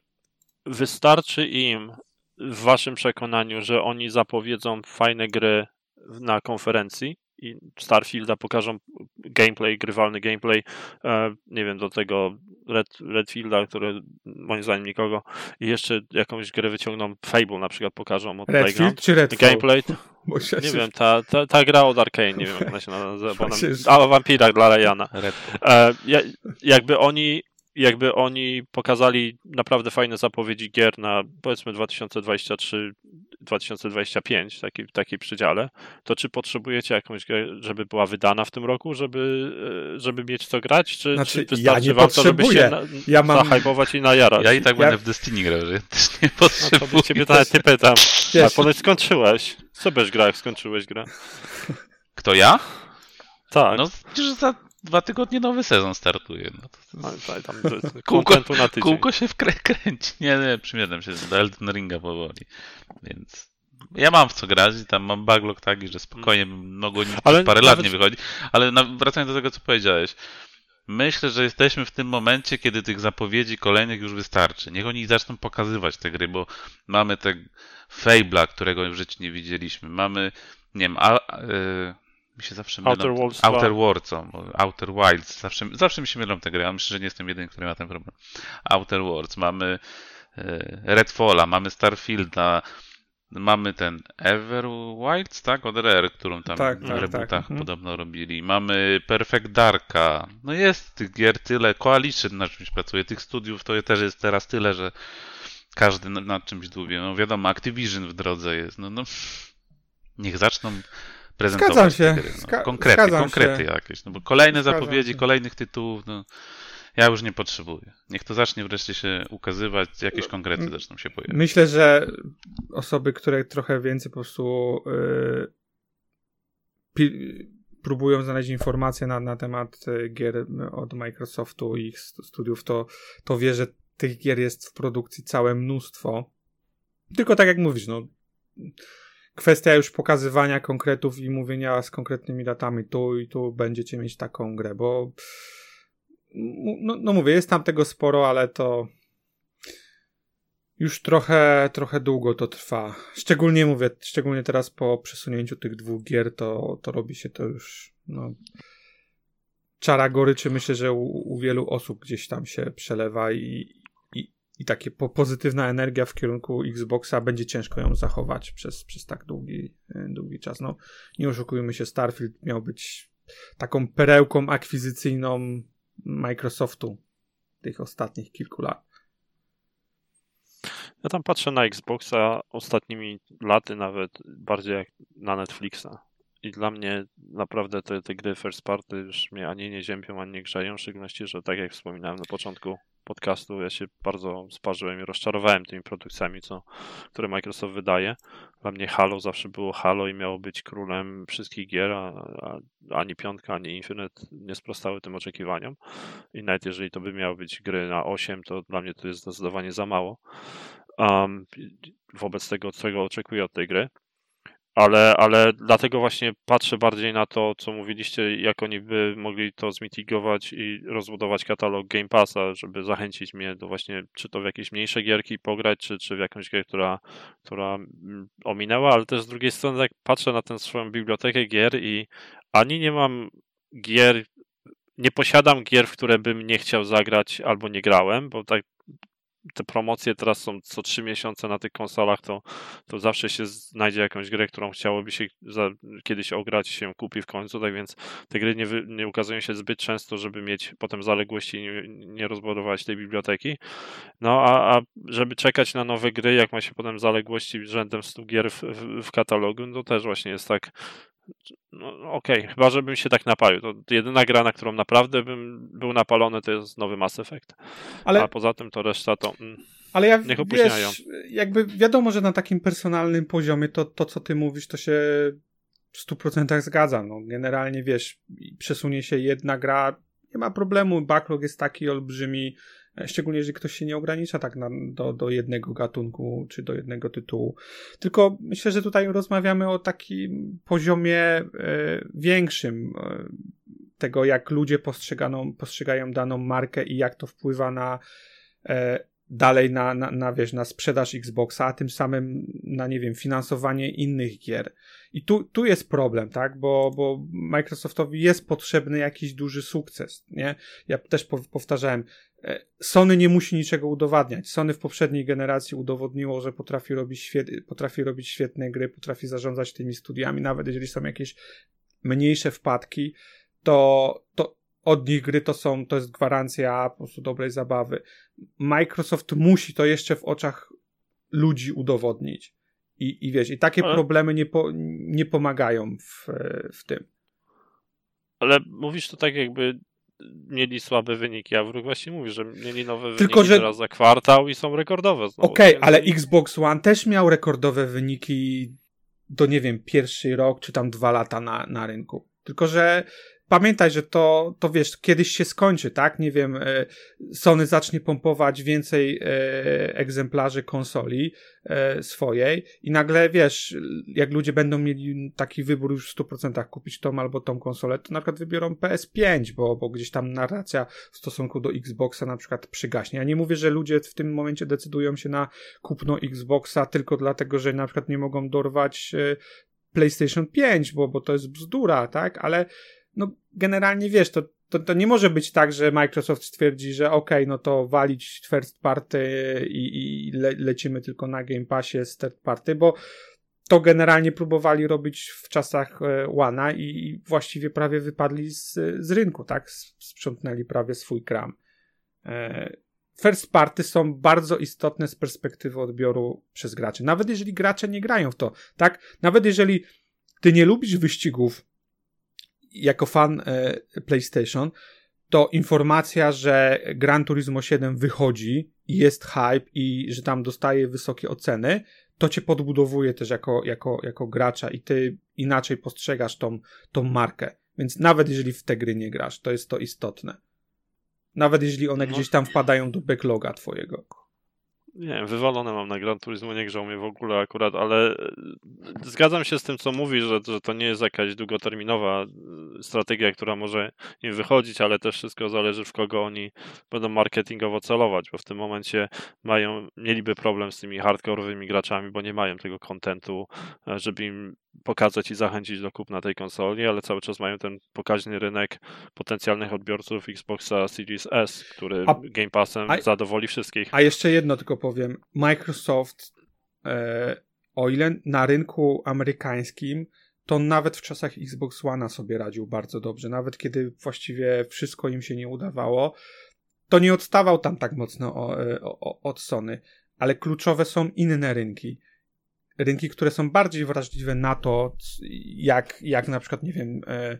wystarczy im w waszym przekonaniu, że oni zapowiedzą fajne gry na konferencji i Starfielda pokażą gameplay, grywalny gameplay, e, nie wiem, do tego Red, Redfielda, który moim zdaniem nikogo i jeszcze jakąś grę wyciągną, Fable na przykład pokażą od Redfield Playground. czy Redfall? Gameplay, nie wiem, ta, ta, ta, gra od Arkane, nie wiem jak ona się nazywa, a o wampirach dla Rayana. E, jakby oni jakby oni pokazali naprawdę fajne zapowiedzi gier na powiedzmy 2023-2025, taki, w takiej przedziale, to czy potrzebujecie jakąś grę, żeby była wydana w tym roku, żeby, e, żeby mieć co grać, czy, znaczy, czy wystarczy ja wam to, żeby się na, ja mam... zahypować i najarać? Ja i tak ja... będę w Destiny grał, że też nie potrzebuję. No to ciebie nawet nie pytam. A ponoć skończyłeś. Co byś grał, jak skończyłeś grę? Kto ja? Tak. No, za dwa tygodnie nowy sezon startuje. No to, to... tam kółko, na tydzień. kółko się wkręci. Nie, nie, przymierzam się do Elden Ringa powoli. Więc ja mam w co grać i tam mam backlog taki, że spokojnie mogło ale parę nawet... lat nie wychodzi. Ale wracając do tego, co powiedziałeś. Myślę, że jesteśmy w tym momencie, kiedy tych zapowiedzi kolejnych już wystarczy. Niech oni zaczną pokazywać te gry, bo mamy te Fable'a, którego w życiu nie widzieliśmy. Mamy, nie wiem, a, a, y, mi się zawsze mylą. Outer Worlds. Outer Worlds, Outer Wilds. Zawsze, zawsze mi się mylą te gry. Ja myślę, że nie jestem jedyny, który ma ten problem. Outer Worlds. Mamy y, Redfalla, mamy Starfielda, Mamy ten Everwilds, tak? Od Rare, którą tam tak, w tak, rebootach tak. Mhm. podobno robili. Mamy Perfect Darka. No jest tych gier tyle. Coalition na czymś pracuje. Tych studiów to też jest teraz tyle, że każdy nad czymś dłubie. No wiadomo, Activision w drodze jest. No, no niech zaczną prezentować Zgadzam się. Gry, no. Konkrety, konkrety się. jakieś. No bo kolejne Zgadzam zapowiedzi, się. kolejnych tytułów, no ja już nie potrzebuję. Niech to zacznie wreszcie się ukazywać, jakieś konkrety zaczną się pojawiać. Myślę, że osoby, które trochę więcej po prostu yy, próbują znaleźć informacje na, na temat y, gier od Microsoftu i ich studiów, to, to wie, że tych gier jest w produkcji całe mnóstwo. Tylko tak jak mówisz, no kwestia już pokazywania konkretów i mówienia z konkretnymi datami tu i tu będziecie mieć taką grę, bo no, no mówię, jest tam tego sporo, ale to już trochę, trochę długo to trwa. Szczególnie mówię, szczególnie teraz po przesunięciu tych dwóch gier, to, to robi się to już, no, czara goryczy myślę, że u, u wielu osób gdzieś tam się przelewa i, i, takie po, pozytywna energia w kierunku Xboxa będzie ciężko ją zachować przez, przez tak długi, długi czas. No, nie oszukujmy się, Starfield miał być taką perełką akwizycyjną Microsoftu tych ostatnich kilku lat. Ja tam patrzę na Xboxa ostatnimi laty nawet bardziej jak na Netflixa. I dla mnie naprawdę te, te gry first party już mnie ani nie ziębią, ani nie grzeją, w szczególności, że tak jak wspominałem na początku, podcastu. Ja się bardzo sparzyłem i rozczarowałem tymi produkcjami, co, które Microsoft wydaje. Dla mnie Halo zawsze było Halo i miało być królem wszystkich gier, a, a ani piątka, ani Infinite nie sprostały tym oczekiwaniom. I nawet jeżeli to by miały być gry na 8, to dla mnie to jest zdecydowanie za mało. Um, wobec tego, czego oczekuję od tej gry ale, ale dlatego właśnie patrzę bardziej na to, co mówiliście, jak oni by mogli to zmitigować i rozbudować katalog Game Passa, żeby zachęcić mnie do właśnie, czy to w jakieś mniejsze gierki pograć, czy, czy w jakąś grę, która, która mm, ominęła, ale też z drugiej strony jak patrzę na tę swoją bibliotekę gier i ani nie mam gier, nie posiadam gier, w które bym nie chciał zagrać albo nie grałem, bo tak te promocje teraz są co trzy miesiące na tych konsolach, to, to zawsze się znajdzie jakąś grę, którą chciałoby się za, kiedyś ograć i się kupi w końcu, tak więc te gry nie, nie ukazują się zbyt często, żeby mieć potem zaległości i nie, nie rozbudować tej biblioteki. No a, a żeby czekać na nowe gry, jak ma się potem zaległości rzędem 100 gier w, w, w katalogu, no to też właśnie jest tak no, Okej, okay. chyba żebym się tak napalił. To jedyna gra, na którą naprawdę bym był napalony, to jest nowy Mass Effect. Ale, A poza tym to reszta to. Mm, ale ja niech opóźniają. Wiesz, jakby wiadomo, że na takim personalnym poziomie to, to co ty mówisz, to się w 100% zgadza. No, generalnie wiesz, przesunie się jedna gra, nie ma problemu, backlog jest taki olbrzymi, szczególnie jeżeli ktoś się nie ogranicza tak na, do, do jednego gatunku czy do jednego tytułu. Tylko myślę, że tutaj rozmawiamy o takim poziomie e, większym e, tego, jak ludzie postrzegają daną markę i jak to wpływa na e, dalej na, na, na, wiesz, na sprzedaż Xboxa, a tym samym na, nie wiem, finansowanie innych gier. I tu, tu jest problem, tak, bo, bo Microsoftowi jest potrzebny jakiś duży sukces, nie? Ja też powtarzałem, e, Sony nie musi niczego udowadniać. Sony w poprzedniej generacji udowodniło, że potrafi robić, świet, potrafi robić świetne gry, potrafi zarządzać tymi studiami, nawet jeżeli są jakieś mniejsze wpadki, to, to, od nich gry to są, to jest gwarancja po prostu dobrej zabawy. Microsoft musi to jeszcze w oczach ludzi udowodnić. I, i wiesz, i takie ale... problemy nie, po, nie pomagają w, w tym. Ale mówisz to tak, jakby mieli słabe wyniki, a wróg właśnie mówi, że mieli nowe wyniki Tylko, że... teraz za kwartał i są rekordowe. Okej, okay, ale Xbox One też miał rekordowe wyniki do, nie wiem, pierwszy rok, czy tam dwa lata na, na rynku. Tylko, że pamiętaj, że to, to wiesz, kiedyś się skończy, tak? Nie wiem, e, Sony zacznie pompować więcej e, egzemplarzy konsoli e, swojej i nagle, wiesz, jak ludzie będą mieli taki wybór już w 100% kupić tą albo tą konsolę, to na przykład wybiorą PS5, bo, bo gdzieś tam narracja w stosunku do Xboxa na przykład przygaśnie. Ja nie mówię, że ludzie w tym momencie decydują się na kupno Xboxa tylko dlatego, że na przykład nie mogą dorwać PlayStation 5, bo, bo to jest bzdura, tak? Ale no generalnie wiesz, to, to, to nie może być tak, że Microsoft stwierdzi, że ok, no to walić first party i, i le, lecimy tylko na Game Passie z third party, bo to generalnie próbowali robić w czasach e, One i właściwie prawie wypadli z, z rynku, tak? Sprzątnęli prawie swój kram. E, first party są bardzo istotne z perspektywy odbioru przez graczy. Nawet jeżeli gracze nie grają w to, tak? Nawet jeżeli ty nie lubisz wyścigów jako fan e, PlayStation, to informacja, że Gran Turismo 7 wychodzi i jest hype i że tam dostaje wysokie oceny, to cię podbudowuje też jako, jako, jako gracza i ty inaczej postrzegasz tą, tą markę. Więc nawet jeżeli w te gry nie grasz, to jest to istotne. Nawet jeżeli one no. gdzieś tam wpadają do backloga twojego nie wiem, wywalone mam na Gran Turismo, nie grzał mnie w ogóle akurat, ale e, zgadzam się z tym, co mówisz, że, że to nie jest jakaś długoterminowa e, strategia, która może im wychodzić, ale też wszystko zależy w kogo oni będą marketingowo celować, bo w tym momencie mają, mieliby problem z tymi hardkorowymi graczami, bo nie mają tego kontentu, e, żeby im pokazać i zachęcić do kupna tej konsoli, ale cały czas mają ten pokaźny rynek potencjalnych odbiorców Xboxa Series S, który a, Game Passem a, zadowoli wszystkich. A jeszcze jedno tylko powiem. Microsoft, e, o ile na rynku amerykańskim, to nawet w czasach Xbox One sobie radził bardzo dobrze. Nawet kiedy właściwie wszystko im się nie udawało, to nie odstawał tam tak mocno o, e, o, od Sony. Ale kluczowe są inne rynki rynki, które są bardziej wrażliwe na to, jak, jak na przykład, nie wiem, e,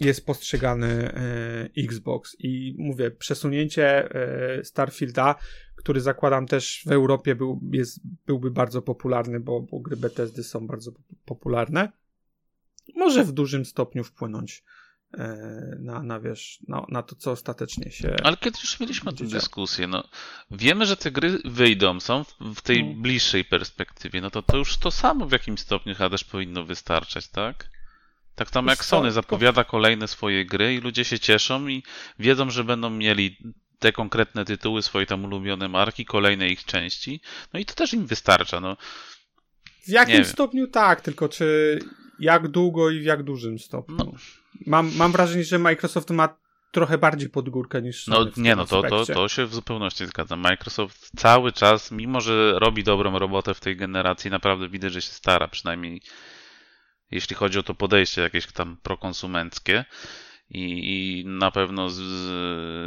jest postrzegany e, Xbox. I mówię, przesunięcie e, Starfielda, który zakładam też w Europie był, jest, byłby bardzo popularny, bo, bo gry Bethesdy są bardzo popularne, może w dużym stopniu wpłynąć na, na, wiesz, na, na to, co ostatecznie się. Ale kiedyś już mieliśmy tę dyskusję. No, wiemy, że te gry wyjdą, są w tej no. bliższej perspektywie. No to to już to samo w jakimś stopniu chyba też powinno wystarczać, tak? Tak samo jak Sony zapowiada kolejne swoje gry i ludzie się cieszą i wiedzą, że będą mieli te konkretne tytuły, swoje tam ulubione marki, kolejne ich części. No i to też im wystarcza. No. W jakim stopniu tak, tylko czy jak długo i w jak dużym stopniu? No mam, mam wrażenie, że Microsoft ma trochę bardziej pod górkę niż No nie, no to, to, to się w zupełności zgadzam. Microsoft cały czas, mimo że robi dobrą robotę w tej generacji, naprawdę widać, że się stara, przynajmniej jeśli chodzi o to podejście jakieś tam prokonsumenckie i, i na pewno z,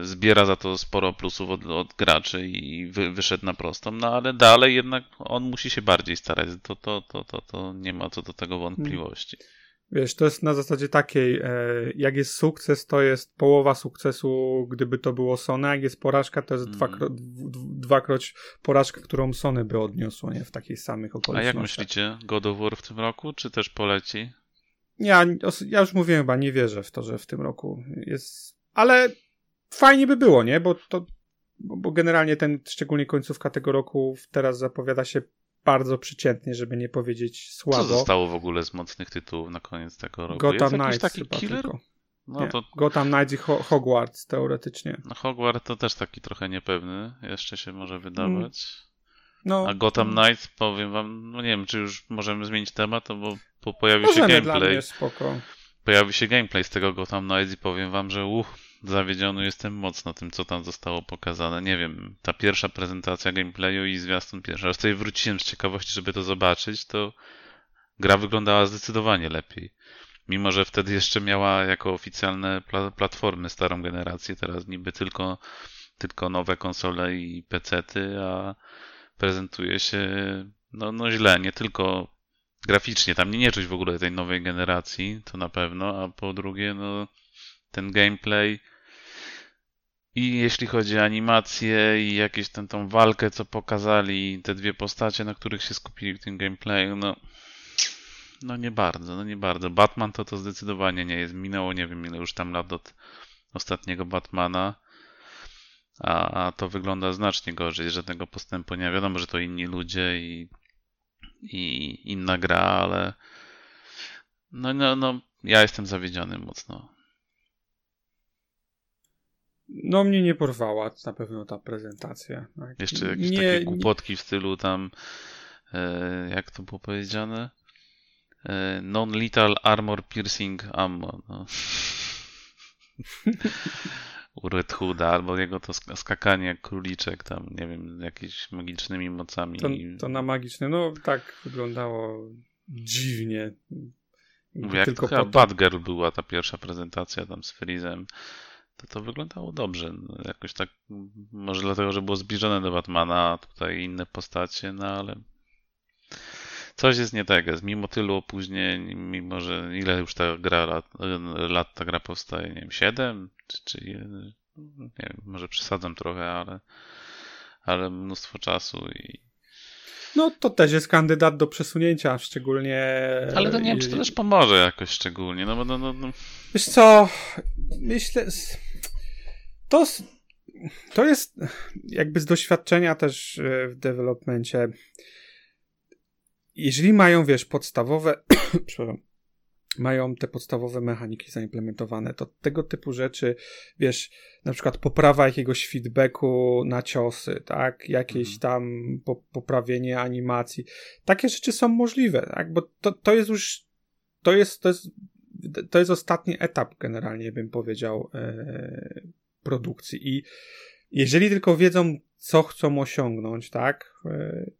zbiera za to sporo plusów od, od graczy i wy, wyszedł na prostą, no ale dalej jednak on musi się bardziej starać, to, to, to, to, to nie ma co do tego wątpliwości. Hmm. Wiesz, to jest na zasadzie takiej, e, jak jest sukces, to jest połowa sukcesu, gdyby to było Sony, jak jest porażka, to jest mm. dwakro, dwakroć porażka, którą Sony by odniosło, nie? W takich samych okolicznościach. A jak myślicie, God of War w tym roku, czy też poleci? Ja, ja już mówiłem chyba, nie wierzę w to, że w tym roku jest, ale fajnie by było, nie? Bo to, bo generalnie ten, szczególnie końcówka tego roku teraz zapowiada się bardzo przeciętnie, żeby nie powiedzieć słabo. Co zostało w ogóle z mocnych tytułów na koniec tego roku? Gotham Jest Knights taki killer? Tylko. No to... Gotham Knights i Ho Hogwarts teoretycznie. No Hogwarts to też taki trochę niepewny, jeszcze się może wydawać. No. A Gotham Knights, powiem wam, no nie wiem, czy już możemy zmienić temat, bo po pojawił Możemy, się gameplay. Dla mnie spoko. Pojawił się gameplay z tego Gotham Knights i powiem wam, że uch, zawiedziony jestem mocno tym, co tam zostało pokazane. Nie wiem, ta pierwsza prezentacja gameplayu i zwiastun pierwszy. Raz tutaj wróciłem z ciekawości, żeby to zobaczyć, to gra wyglądała zdecydowanie lepiej. Mimo, że wtedy jeszcze miała jako oficjalne pla platformy starą generację, teraz niby tylko, tylko nowe konsole i pecety, a prezentuje się no, no źle, nie tylko graficznie, tam nie, nie czuć w ogóle tej nowej generacji, to na pewno, a po drugie, no ten gameplay i jeśli chodzi o animację i jakieś tę tą walkę, co pokazali, te dwie postacie, na których się skupili w tym gameplayu, no No nie bardzo, no nie bardzo. Batman to to zdecydowanie nie jest. Minęło nie wiem ile już tam lat od ostatniego Batmana. A, a to wygląda znacznie gorzej, żadnego postępu nie. Wiadomo, że to inni ludzie i, i inna gra, ale no, no, no ja jestem zawiedziony mocno. No mnie nie porwała na pewno ta prezentacja. Tak? Jeszcze jakieś nie, takie głupotki w stylu tam, e, jak to było powiedziane? E, Non-lethal armor piercing ammo. No. U Red Hooda, albo jego to skakanie jak króliczek tam, nie wiem, jakimiś magicznymi mocami. To, to na magiczne, no tak wyglądało dziwnie. Mówię, jak tylko to chyba Badger była ta pierwsza prezentacja tam z Freezem to to wyglądało dobrze. No, jakoś tak, może dlatego, że było zbliżone do Batmana, a tutaj inne postacie, no ale coś jest nie tak. Jest. Mimo tylu opóźnień, mimo że ile już ta gra lat, lat ta gra powstaje, nie wiem, 7 czy, czy nie wiem, może przesadzam trochę, ale, ale mnóstwo czasu i no to też jest kandydat do przesunięcia, szczególnie. Ale to nie wiem, czy to też pomoże jakoś szczególnie. No no, no, no. Wiesz co, myślę. To, to jest jakby z doświadczenia też e, w developmencie. Jeżeli mają, wiesz, podstawowe, mają te podstawowe mechaniki zaimplementowane, to tego typu rzeczy, wiesz, na przykład poprawa jakiegoś feedbacku na ciosy, tak, jakieś mhm. tam po, poprawienie animacji, takie rzeczy są możliwe, tak, bo to, to jest już, to jest, to jest, to jest ostatni etap generalnie, bym powiedział, e, produkcji i jeżeli tylko wiedzą, co chcą osiągnąć, tak, e,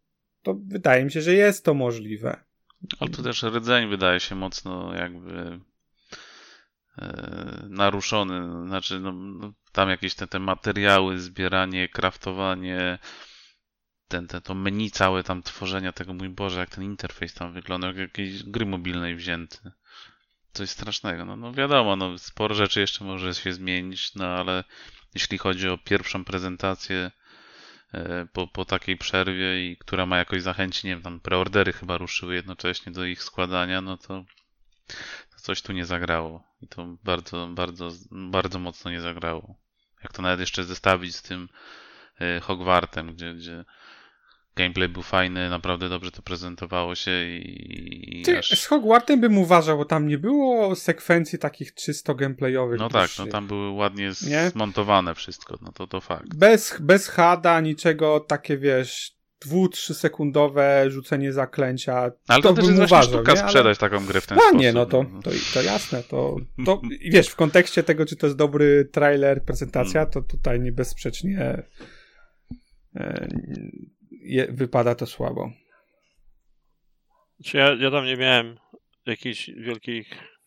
to wydaje mi się, że jest to możliwe. Ale tu też rdzeń wydaje się mocno jakby e, naruszony. Znaczy, no, no, tam jakieś te, te materiały, zbieranie, kraftowanie, ten, ten, to menu całe tam tworzenia tego, mój Boże, jak ten interfejs tam wygląda, jak jakiejś gry mobilnej wzięty. Coś strasznego. No, no wiadomo, no, sporo rzeczy jeszcze może się zmienić, no ale jeśli chodzi o pierwszą prezentację e, po, po takiej przerwie i która ma jakoś zachęcić, nie wiem, tam preordery chyba ruszyły jednocześnie do ich składania, no to, to coś tu nie zagrało. I to bardzo, bardzo, bardzo mocno nie zagrało. Jak to nawet jeszcze zestawić z tym e, Hogwartem, gdzie, gdzie gameplay był fajny, naprawdę dobrze to prezentowało się i... Ty, aż... Z Hogwartem bym uważał, bo tam nie było sekwencji takich czysto gameplayowych. No tak, no tam były ładnie nie? zmontowane wszystko, no to to fakt. Bez, bez hada, niczego, takie wiesz, dwu, trzy sekundowe rzucenie zaklęcia. Ale to, to też bym jest uważał, sztuka nie? sprzedać Ale... taką grę w ten no, sposób. nie, no to, to, to jasne, to, to wiesz, w kontekście tego, czy to jest dobry trailer, prezentacja, hmm. to tutaj nie bezsprzecznie e, je, wypada to słabo. Ja, ja tam nie miałem jakichś wielkich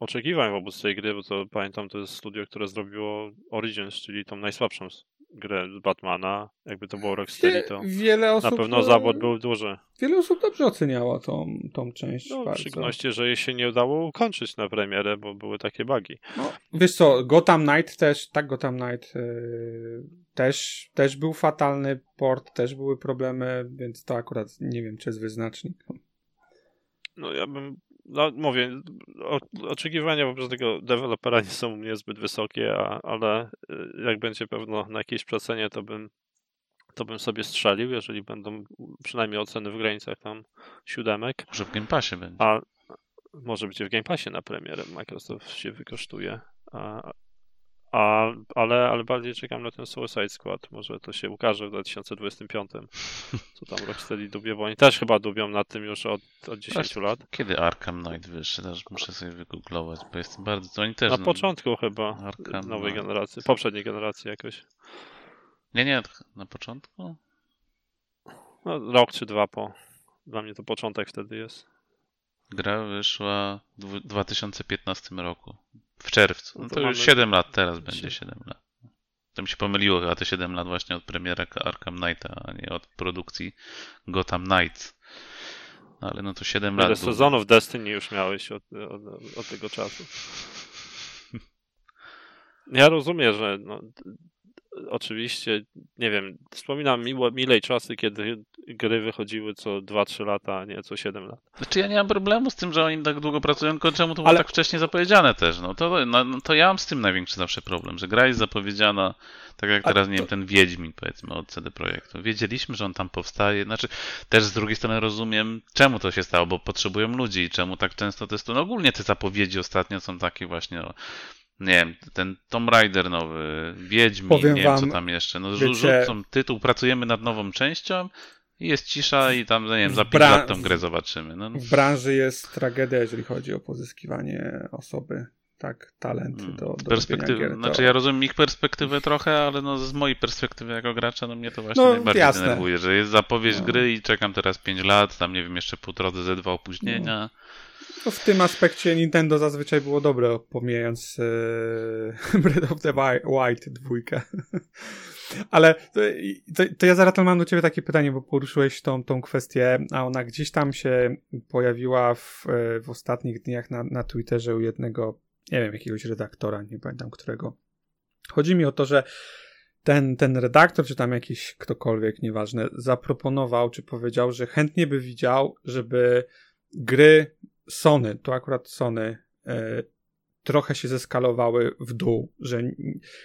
oczekiwań wobec tej gry, bo to pamiętam, to jest studio, które zrobiło Origins, czyli tą najsłabszą grę z Batmana. Jakby to było Rocksteady, to wiele osób, na pewno zawód był duży. Wiele osób dobrze oceniało tą, tą część. No, bardzo. szczególności, że jej się nie udało ukończyć na premierę, bo były takie bugi. No, wiesz co, Gotham Knight też, tak Gotham Knight yy, też, też był fatalny port, też były problemy, więc to akurat nie wiem, czy jest wyznacznik. No ja bym no mówię, oczekiwania wobec tego dewelopera nie są u mnie zbyt wysokie, a, ale y, jak będzie pewno na jakiejś przecenie, to bym to bym sobie strzelił, jeżeli będą przynajmniej oceny w granicach tam siódemek. Może w Game Passie będzie. A może być w Game Passie na premierę. Microsoft się wykosztuje. A, a, ale, ale bardziej czekam na ten Suicide Squad. Może to się ukaże w 2025. Co tam Rocksteady dubie, bo oni też chyba dubią nad tym już od, od 10 lat. Kiedy Arkham Knight wyszedł? Muszę sobie wygooglować, bo jestem bardzo... Oni też... Na początku chyba Arkham nowej Knight. generacji, poprzedniej generacji jakoś. Nie, nie, na początku? No, rok czy dwa po. Dla mnie to początek wtedy jest. Gra wyszła w 2015 roku. W czerwcu. No, to, to już mamy... 7 lat teraz będzie 7 lat. To mi się pomyliło chyba te 7 lat właśnie od premiery Arkham Knighta, a nie od produkcji Gotham Knights. No, ale no to 7 Wiele lat. Wiele sezonów Destiny już miałeś od, od, od tego czasu. Ja rozumiem, że no, oczywiście, nie wiem, wspominam miło, milej czasy, kiedy gry wychodziły co 2-3 lata, a nie co 7 lat. Znaczy ja nie mam problemu z tym, że oni tak długo pracują, tylko czemu to było Ale... tak wcześnie zapowiedziane też, no to, no, no, to ja mam z tym największy zawsze problem, że gra jest zapowiedziana, tak jak teraz, to... nie wiem, ten Wiedźmin powiedzmy od CD Projektu. Wiedzieliśmy, że on tam powstaje, znaczy też z drugiej strony rozumiem, czemu to się stało, bo potrzebują ludzi i czemu tak często testują. No ogólnie te zapowiedzi ostatnio są takie właśnie, no, nie wiem, ten Tomb Raider nowy, Wiedźmin, Powiem nie wiem wam, co tam jeszcze. No wiecie, rzucą tytuł, pracujemy nad nową częścią i jest cisza i tam, no nie wiem, za 5 lat tą grę zobaczymy. No. W branży jest tragedia, jeżeli chodzi o pozyskiwanie osoby tak, talent hmm. do, do Perspektywy, gier, to... Znaczy ja rozumiem ich perspektywę trochę, ale no z mojej perspektywy jako gracza, no mnie to właśnie no, najbardziej jasne. denerwuje, że jest zapowiedź no. gry i czekam teraz 5 lat, tam nie wiem, jeszcze pół drodze ze dwa opóźnienia. No. No w tym aspekcie Nintendo zazwyczaj było dobre, pomijając e, Breath of the Wild dwójkę. Ale to, to, to, ja zaraz mam do ciebie takie pytanie, bo poruszyłeś tą, tą kwestię, a ona gdzieś tam się pojawiła w, e, w ostatnich dniach na, na Twitterze u jednego, nie wiem, jakiegoś redaktora, nie pamiętam którego. Chodzi mi o to, że ten, ten redaktor, czy tam jakiś ktokolwiek, nieważne, zaproponował, czy powiedział, że chętnie by widział, żeby gry Sony, to akurat Sony, e, trochę się zeskalowały w dół, że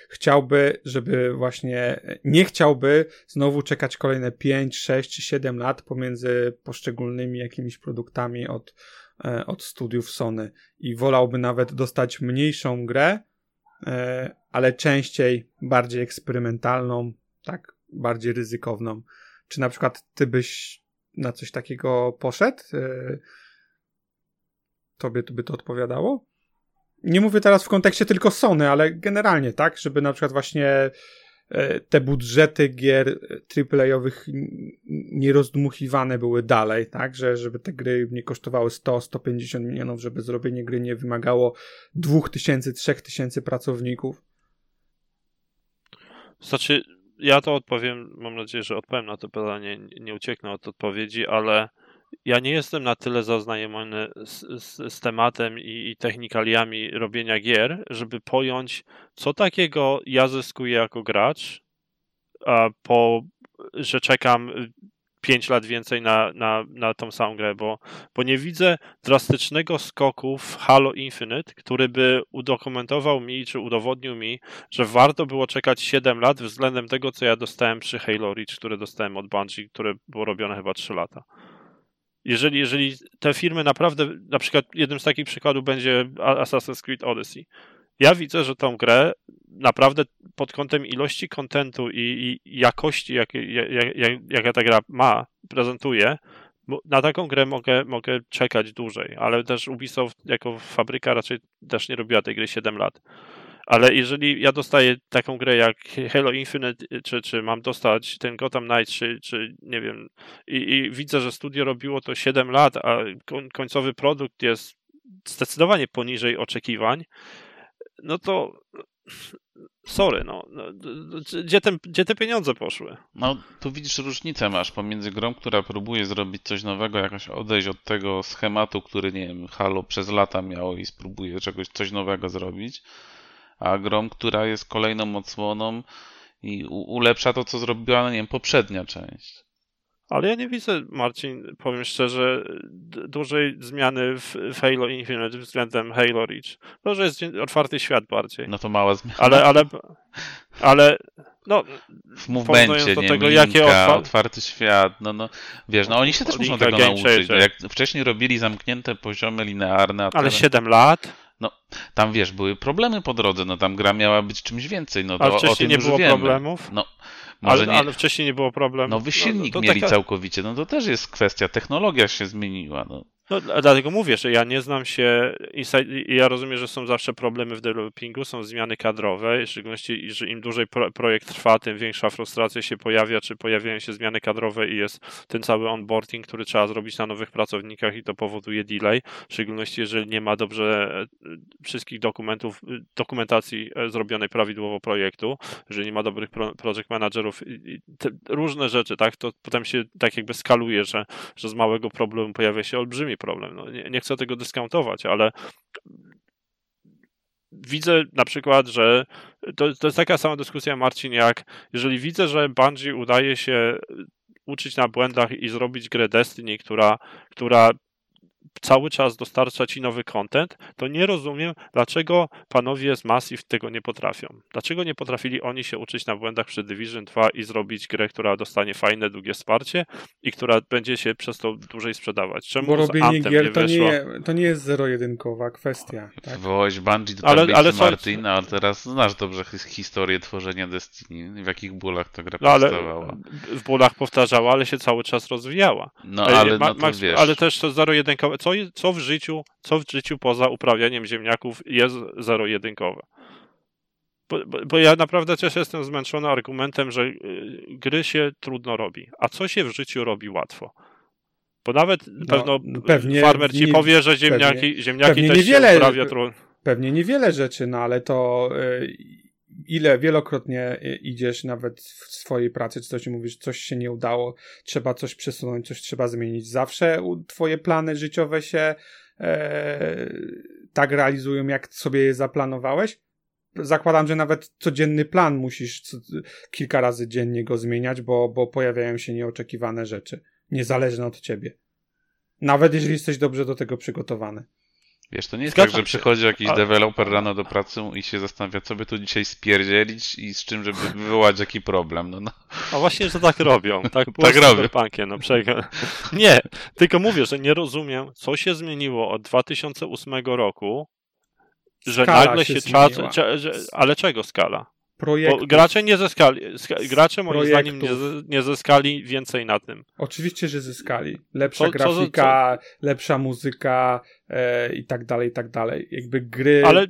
chciałby, żeby właśnie nie chciałby znowu czekać kolejne 5, 6 czy 7 lat pomiędzy poszczególnymi jakimiś produktami od, e, od studiów Sony i wolałby nawet dostać mniejszą grę, e, ale częściej bardziej eksperymentalną, tak, bardziej ryzykowną. Czy na przykład ty byś na coś takiego poszedł? E, tobie by to odpowiadało? Nie mówię teraz w kontekście tylko Sony, ale generalnie, tak? Żeby na przykład właśnie e, te budżety gier AAA-owych nie rozdmuchiwane były dalej, tak? Że, żeby te gry nie kosztowały 100-150 milionów, żeby zrobienie gry nie wymagało 2000, 3000 pracowników. Znaczy, ja to odpowiem, mam nadzieję, że odpowiem na to pytanie, nie ucieknę od odpowiedzi, ale ja nie jestem na tyle zaznajomiony z, z, z tematem i, i, technikaliami robienia gier, żeby pojąć, co takiego ja zyskuję jako gracz, a po, że czekam 5 lat więcej na, na, na tą samą grę, bo, bo nie widzę drastycznego skoku w Halo Infinite, który by udokumentował mi, czy udowodnił mi, że warto było czekać 7 lat względem tego, co ja dostałem przy Halo Reach, które dostałem od Bungie, które było robione chyba 3 lata jeżeli, jeżeli te firmy naprawdę, na przykład jednym z takich przykładów będzie Assassin's Creed Odyssey. Ja widzę, że tą grę naprawdę pod kątem ilości kontentu i, i jakości, jakie jak, jak, jak ta gra ma, prezentuje, na taką grę mogę, mogę czekać dłużej, ale też Ubisoft jako fabryka raczej też nie robiła tej gry 7 lat. Ale jeżeli ja dostaję taką grę jak Halo Infinite, y, czy, czy mam dostać ten Gotham Knight, czy, czy nie wiem, i, i widzę, że studio robiło to 7 lat, a końcowy produkt jest zdecydowanie poniżej oczekiwań, no to sorry, no, no gdzie, ten, gdzie te pieniądze poszły? No, tu widzisz różnicę masz pomiędzy grą, która próbuje zrobić coś nowego, jakoś odejść od tego schematu, który, nie wiem, Halo przez lata miało i spróbuje czegoś, coś nowego zrobić, a grą, która jest kolejną odsłoną i ulepsza to, co zrobiła, no nie wiem, poprzednia część. Ale ja nie widzę, Marcin, powiem szczerze, dużej zmiany w, w Halo Infinite względem Halo Reach. To, że jest otwarty świat bardziej. No to mała zmiana. Ale, ale, ale no, w movemencie, do nie, tego, jakie otwar... otwarty świat, no, no, wiesz, no oni się też muszą tego nauczyć. Jak wcześniej robili zamknięte poziomy linearne, ale teraz... 7 lat? No, tam wiesz, były problemy po drodze, no tam gra miała być czymś więcej, no to Ale wcześniej nie było wiemy. problemów? No, może ale, nie... ale wcześniej nie było problemów. Nowy silnik no, mieli taka... całkowicie, no to też jest kwestia, technologia się zmieniła, no. No, dlatego mówię, że ja nie znam się. Ja rozumiem, że są zawsze problemy w developingu, są zmiany kadrowe, w szczególności, że im dłużej pro, projekt trwa, tym większa frustracja się pojawia, czy pojawiają się zmiany kadrowe i jest ten cały onboarding, który trzeba zrobić na nowych pracownikach i to powoduje delay. W szczególności, jeżeli nie ma dobrze e, wszystkich dokumentów, e, dokumentacji e, zrobionej prawidłowo projektu, jeżeli nie ma dobrych project managerów, różne rzeczy, tak, to potem się tak jakby skaluje, że, że z małego problemu pojawia się olbrzymi problem. No, nie, nie chcę tego dyskontować, ale widzę na przykład, że to, to jest taka sama dyskusja, Marcin, jak jeżeli widzę, że Bungie udaje się uczyć na błędach i zrobić grę Destiny, która, która cały czas dostarcza ci nowy content, to nie rozumiem, dlaczego panowie z Massive tego nie potrafią. Dlaczego nie potrafili oni się uczyć na błędach przy Division 2 i zrobić grę, która dostanie fajne, długie wsparcie i która będzie się przez to dłużej sprzedawać? Czemu Bo robienie gier nie to, nie, to nie jest zero-jedynkowa kwestia. Tak? Wołałeś Bungie do Ale- ale co- Martin, ale teraz znasz dobrze his- historię tworzenia Destiny, w jakich bólach ta gra No ale powstawała. w bólach powtarzała, ale się cały czas rozwijała. No ale Ma- no to Max, wiesz, ale też to zero-jedynkowe. Co, je- co w życiu, co w życiu poza uprawianiem ziemniaków jest zero-jedynkowe? Bo, bo, bo ja naprawdę też jestem zmęczony argumentem, że y, gry się trudno robi. A co się w życiu robi łatwo? Bo nawet pewno pewnie farmer ci nie- powie, że ziemniaki, pewnie- ziemniaki pewnie też niewiele- się uprawia trudno. Pewnie niewiele rzeczy, no ale to y, ile wielokrotnie y, idziesz nawet w swojej pracy, czy coś mówisz, coś się nie udało, trzeba coś przesunąć, coś trzeba zmienić. Zawsze twoje plany życiowe się e, tak realizują, jak sobie je zaplanowałeś. Zakładam, że nawet codzienny plan musisz co, kilka razy dziennie go zmieniać, bo, bo pojawiają się nieoczekiwane rzeczy, niezależne od ciebie. Nawet jeżeli jesteś dobrze do tego przygotowany. Wiesz, to nie jest Zgadzam tak, że się. przychodzi jakiś Ale- deweloper rano do pracy i się zastanawia, co by tu dzisiaj spierdzielić i z czym, żeby wywołać jaki problem. No, no. A właśnie, że tak robią. Tak, było Tak robią. No. Nie, tylko mówię, że nie rozumiem, co się zmieniło od 2008 roku, że Skala nagle się się czas. ale czego skala? Bo gracze nie zyskali. ska- Gracze moim zdaniem nie, z- nie zyskali więcej na tym. Oczywiście, że zyskali. Lepsza Co- co- grafika, lepsza muzyka e, i tak dalej, i tak dalej. Jakby gry. Ale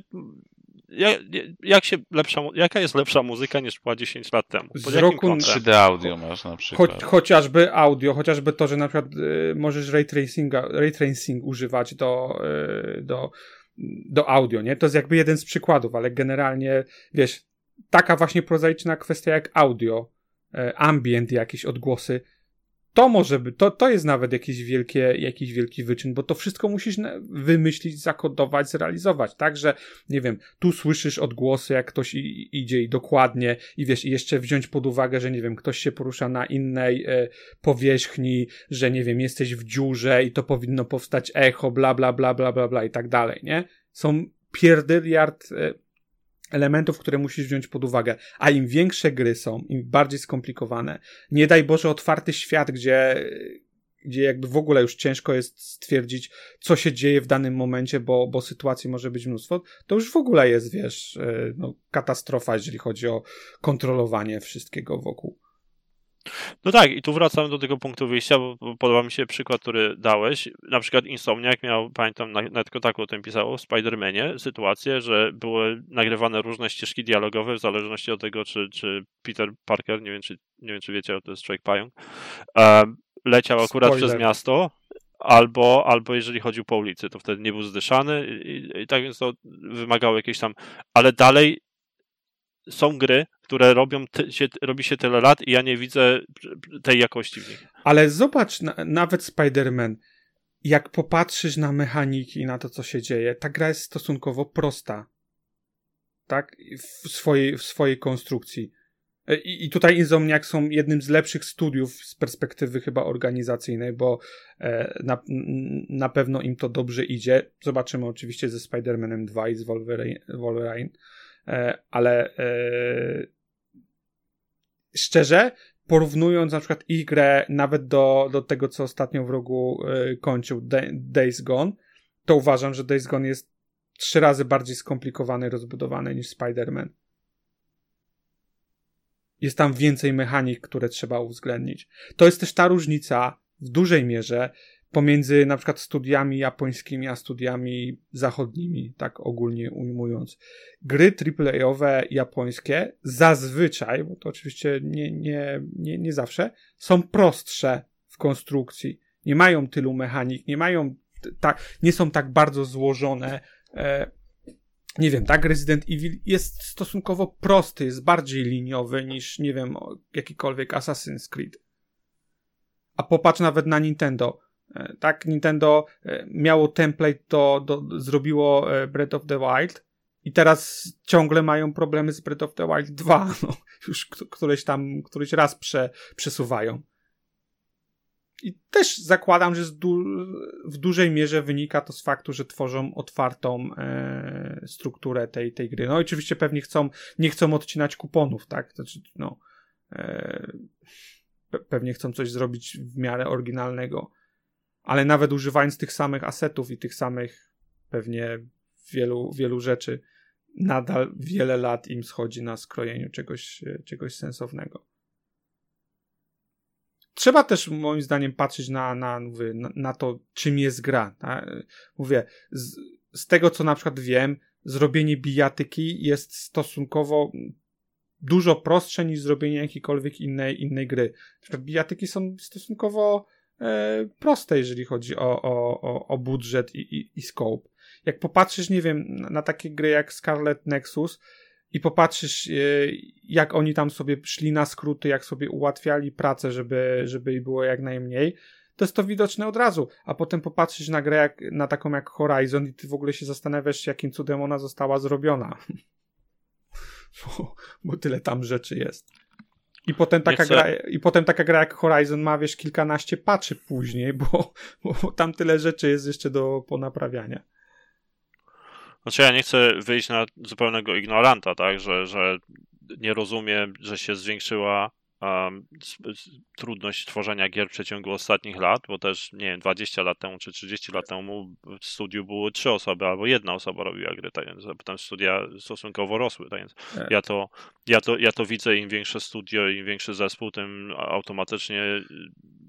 jak, jak się lepsza, jaka jest lepsza muzyka niż była 10 lat temu? Z Pod jakim roku na- kątem? 3D audio masz na Cho przykład. chociażby audio, chociażby to, że na przykład e, możesz ray, tracinga, ray tracing używać do, e, do, do audio, nie? To jest jakby jeden z przykładów, ale generalnie, wiesz, taka właśnie prozaiczna kwestia jak audio, e, ambient, jakieś odgłosy, to może być, to, to jest nawet jakiś, wielkie, jakiś wielki wyczyn, bo to wszystko musisz wymyślić, zakodować, zrealizować, tak, że nie wiem, tu słyszysz odgłosy, jak ktoś i, idzie i dokładnie i wiesz, i jeszcze wziąć pod uwagę, że nie wiem, ktoś się porusza na innej e, powierzchni, że nie wiem, jesteś w dziurze i to powinno powstać echo, bla, bla, bla, bla, bla, bla i tak dalej, nie? Są pierdyliard e, elementów, które musisz wziąć pod uwagę. A im większe gry są, im bardziej skomplikowane, nie daj Boże otwarty świat, gdzie, gdzie jakby w ogóle już ciężko jest stwierdzić, co się dzieje w danym momencie, bo, bo sytuacji może być mnóstwo, to już w ogóle jest, wiesz, e, no, katastrofa, jeżeli chodzi o kontrolowanie wszystkiego wokół. No tak, i tu wracam do tego punktu wyjścia, bo podoba mi się przykład, który dałeś. Na przykład Insomniac miał, pamiętam, na Netkotaku o tym pisało, w Spider-Manie, sytuację, że były nagrywane różne ścieżki dialogowe w zależności od tego, czy, czy Peter Parker, nie wiem czy, nie wiem, czy wiecie, to jest człowiek pająk, leciał akurat Spoiler. przez miasto, albo, albo jeżeli chodził po ulicy, to wtedy nie był zdyszany i, i, i tak więc to wymagało jakieś tam, ale dalej są gry, które robią się, robi się tyle lat i ja nie widzę tej jakości w nich. Ale zobacz, na, nawet Spider-Man, jak popatrzysz na mechaniki i na to, co się dzieje, ta gra jest stosunkowo prosta. Tak? W swojej, w swojej konstrukcji. E, I, I tutaj Insomniac są jednym z lepszych studiów z perspektywy chyba organizacyjnej, bo e, na, na pewno im to dobrze idzie. Zobaczymy oczywiście ze Spider-Manem 2 i z Wolverine, Wolverine. E, ale e, szczerze, porównując na przykład ich grę nawet do, do tego, co ostatnio w rogu e, kończył Da- Days Gone, to uważam, że Days Gone jest trzy razy bardziej skomplikowany rozbudowany niż Spider-Man. Jest tam więcej mechanik, które trzeba uwzględnić. To jest też ta różnica w dużej mierze pomiędzy na przykład studiami japońskimi a studiami zachodnimi, tak ogólnie ujmując. Gry AAA-owe japońskie zazwyczaj, bo to oczywiście nie, nie, nie, nie zawsze, są prostsze w konstrukcji. Nie mają tylu mechanik, nie mają tak, nie są tak bardzo złożone. E, nie wiem, tak, Resident Evil jest stosunkowo prosty, jest bardziej liniowy niż, nie wiem, jakikolwiek Assassin's Creed. A popatrz nawet na Nintendo. E, Tak, Nintendo e, miało template, to, do, zrobiło e, Breath of the Wild I teraz ciągle mają problemy z Breath of the Wild 2, no, już któreś tam, któryś raz prze, przesuwają. I też zakładam, że du w dużej mierze wynika to z faktu, że tworzą otwartą e, strukturę tej, tej gry. No oczywiście pewnie chcą, nie chcą odcinać kuponów, tak? Znaczy, no, e, pewnie chcą coś zrobić w miarę oryginalnego, ale nawet używając tych samych asetów i tych samych pewnie wielu, wielu rzeczy, nadal wiele lat im schodzi na skrojeniu czegoś, czegoś sensownego. Trzeba też moim zdaniem patrzeć na, na, na, na to, czym jest gra. Tak? Mówię, z, z tego co na przykład wiem, zrobienie bijatyki jest stosunkowo dużo prostsze niż zrobienie jakiejkolwiek innej, innej gry. Bijatyki są stosunkowo proste, jeżeli chodzi o, o, o, o budżet i, i, i scope. Jak popatrzysz, nie wiem, na, na takie gry jak Scarlet Nexus, i popatrzysz, e, jak oni tam sobie szli na skróty, jak sobie ułatwiali pracę, żeby, żeby było jak najmniej, to jest to widoczne od razu. A potem popatrzysz na grę jak, na taką jak Horizon i ty w ogóle się zastanawiasz, jakim cudem ona została zrobiona. bo, bo tyle tam rzeczy jest. I potem, taka gra, I potem taka gra jak Horizon ma, wiesz, kilkanaście patchy później, bo, bo tam tyle rzeczy jest jeszcze do ponaprawiania. Znaczy ja nie chcę wyjść na zupełnego ignoranta, tak, że, że nie rozumiem, że się zwiększyła trudność tworzenia gier w przeciągu ostatnich lat, bo też, nie wiem, 20 lat temu czy 30 lat temu w studiu były trzy osoby albo jedna osoba robiła gry, tak więc potem studia stosunkowo rosły, tak więc tak. ja to, ja, to, ja to widzę, im większe studio, im większy zespół, tym automatycznie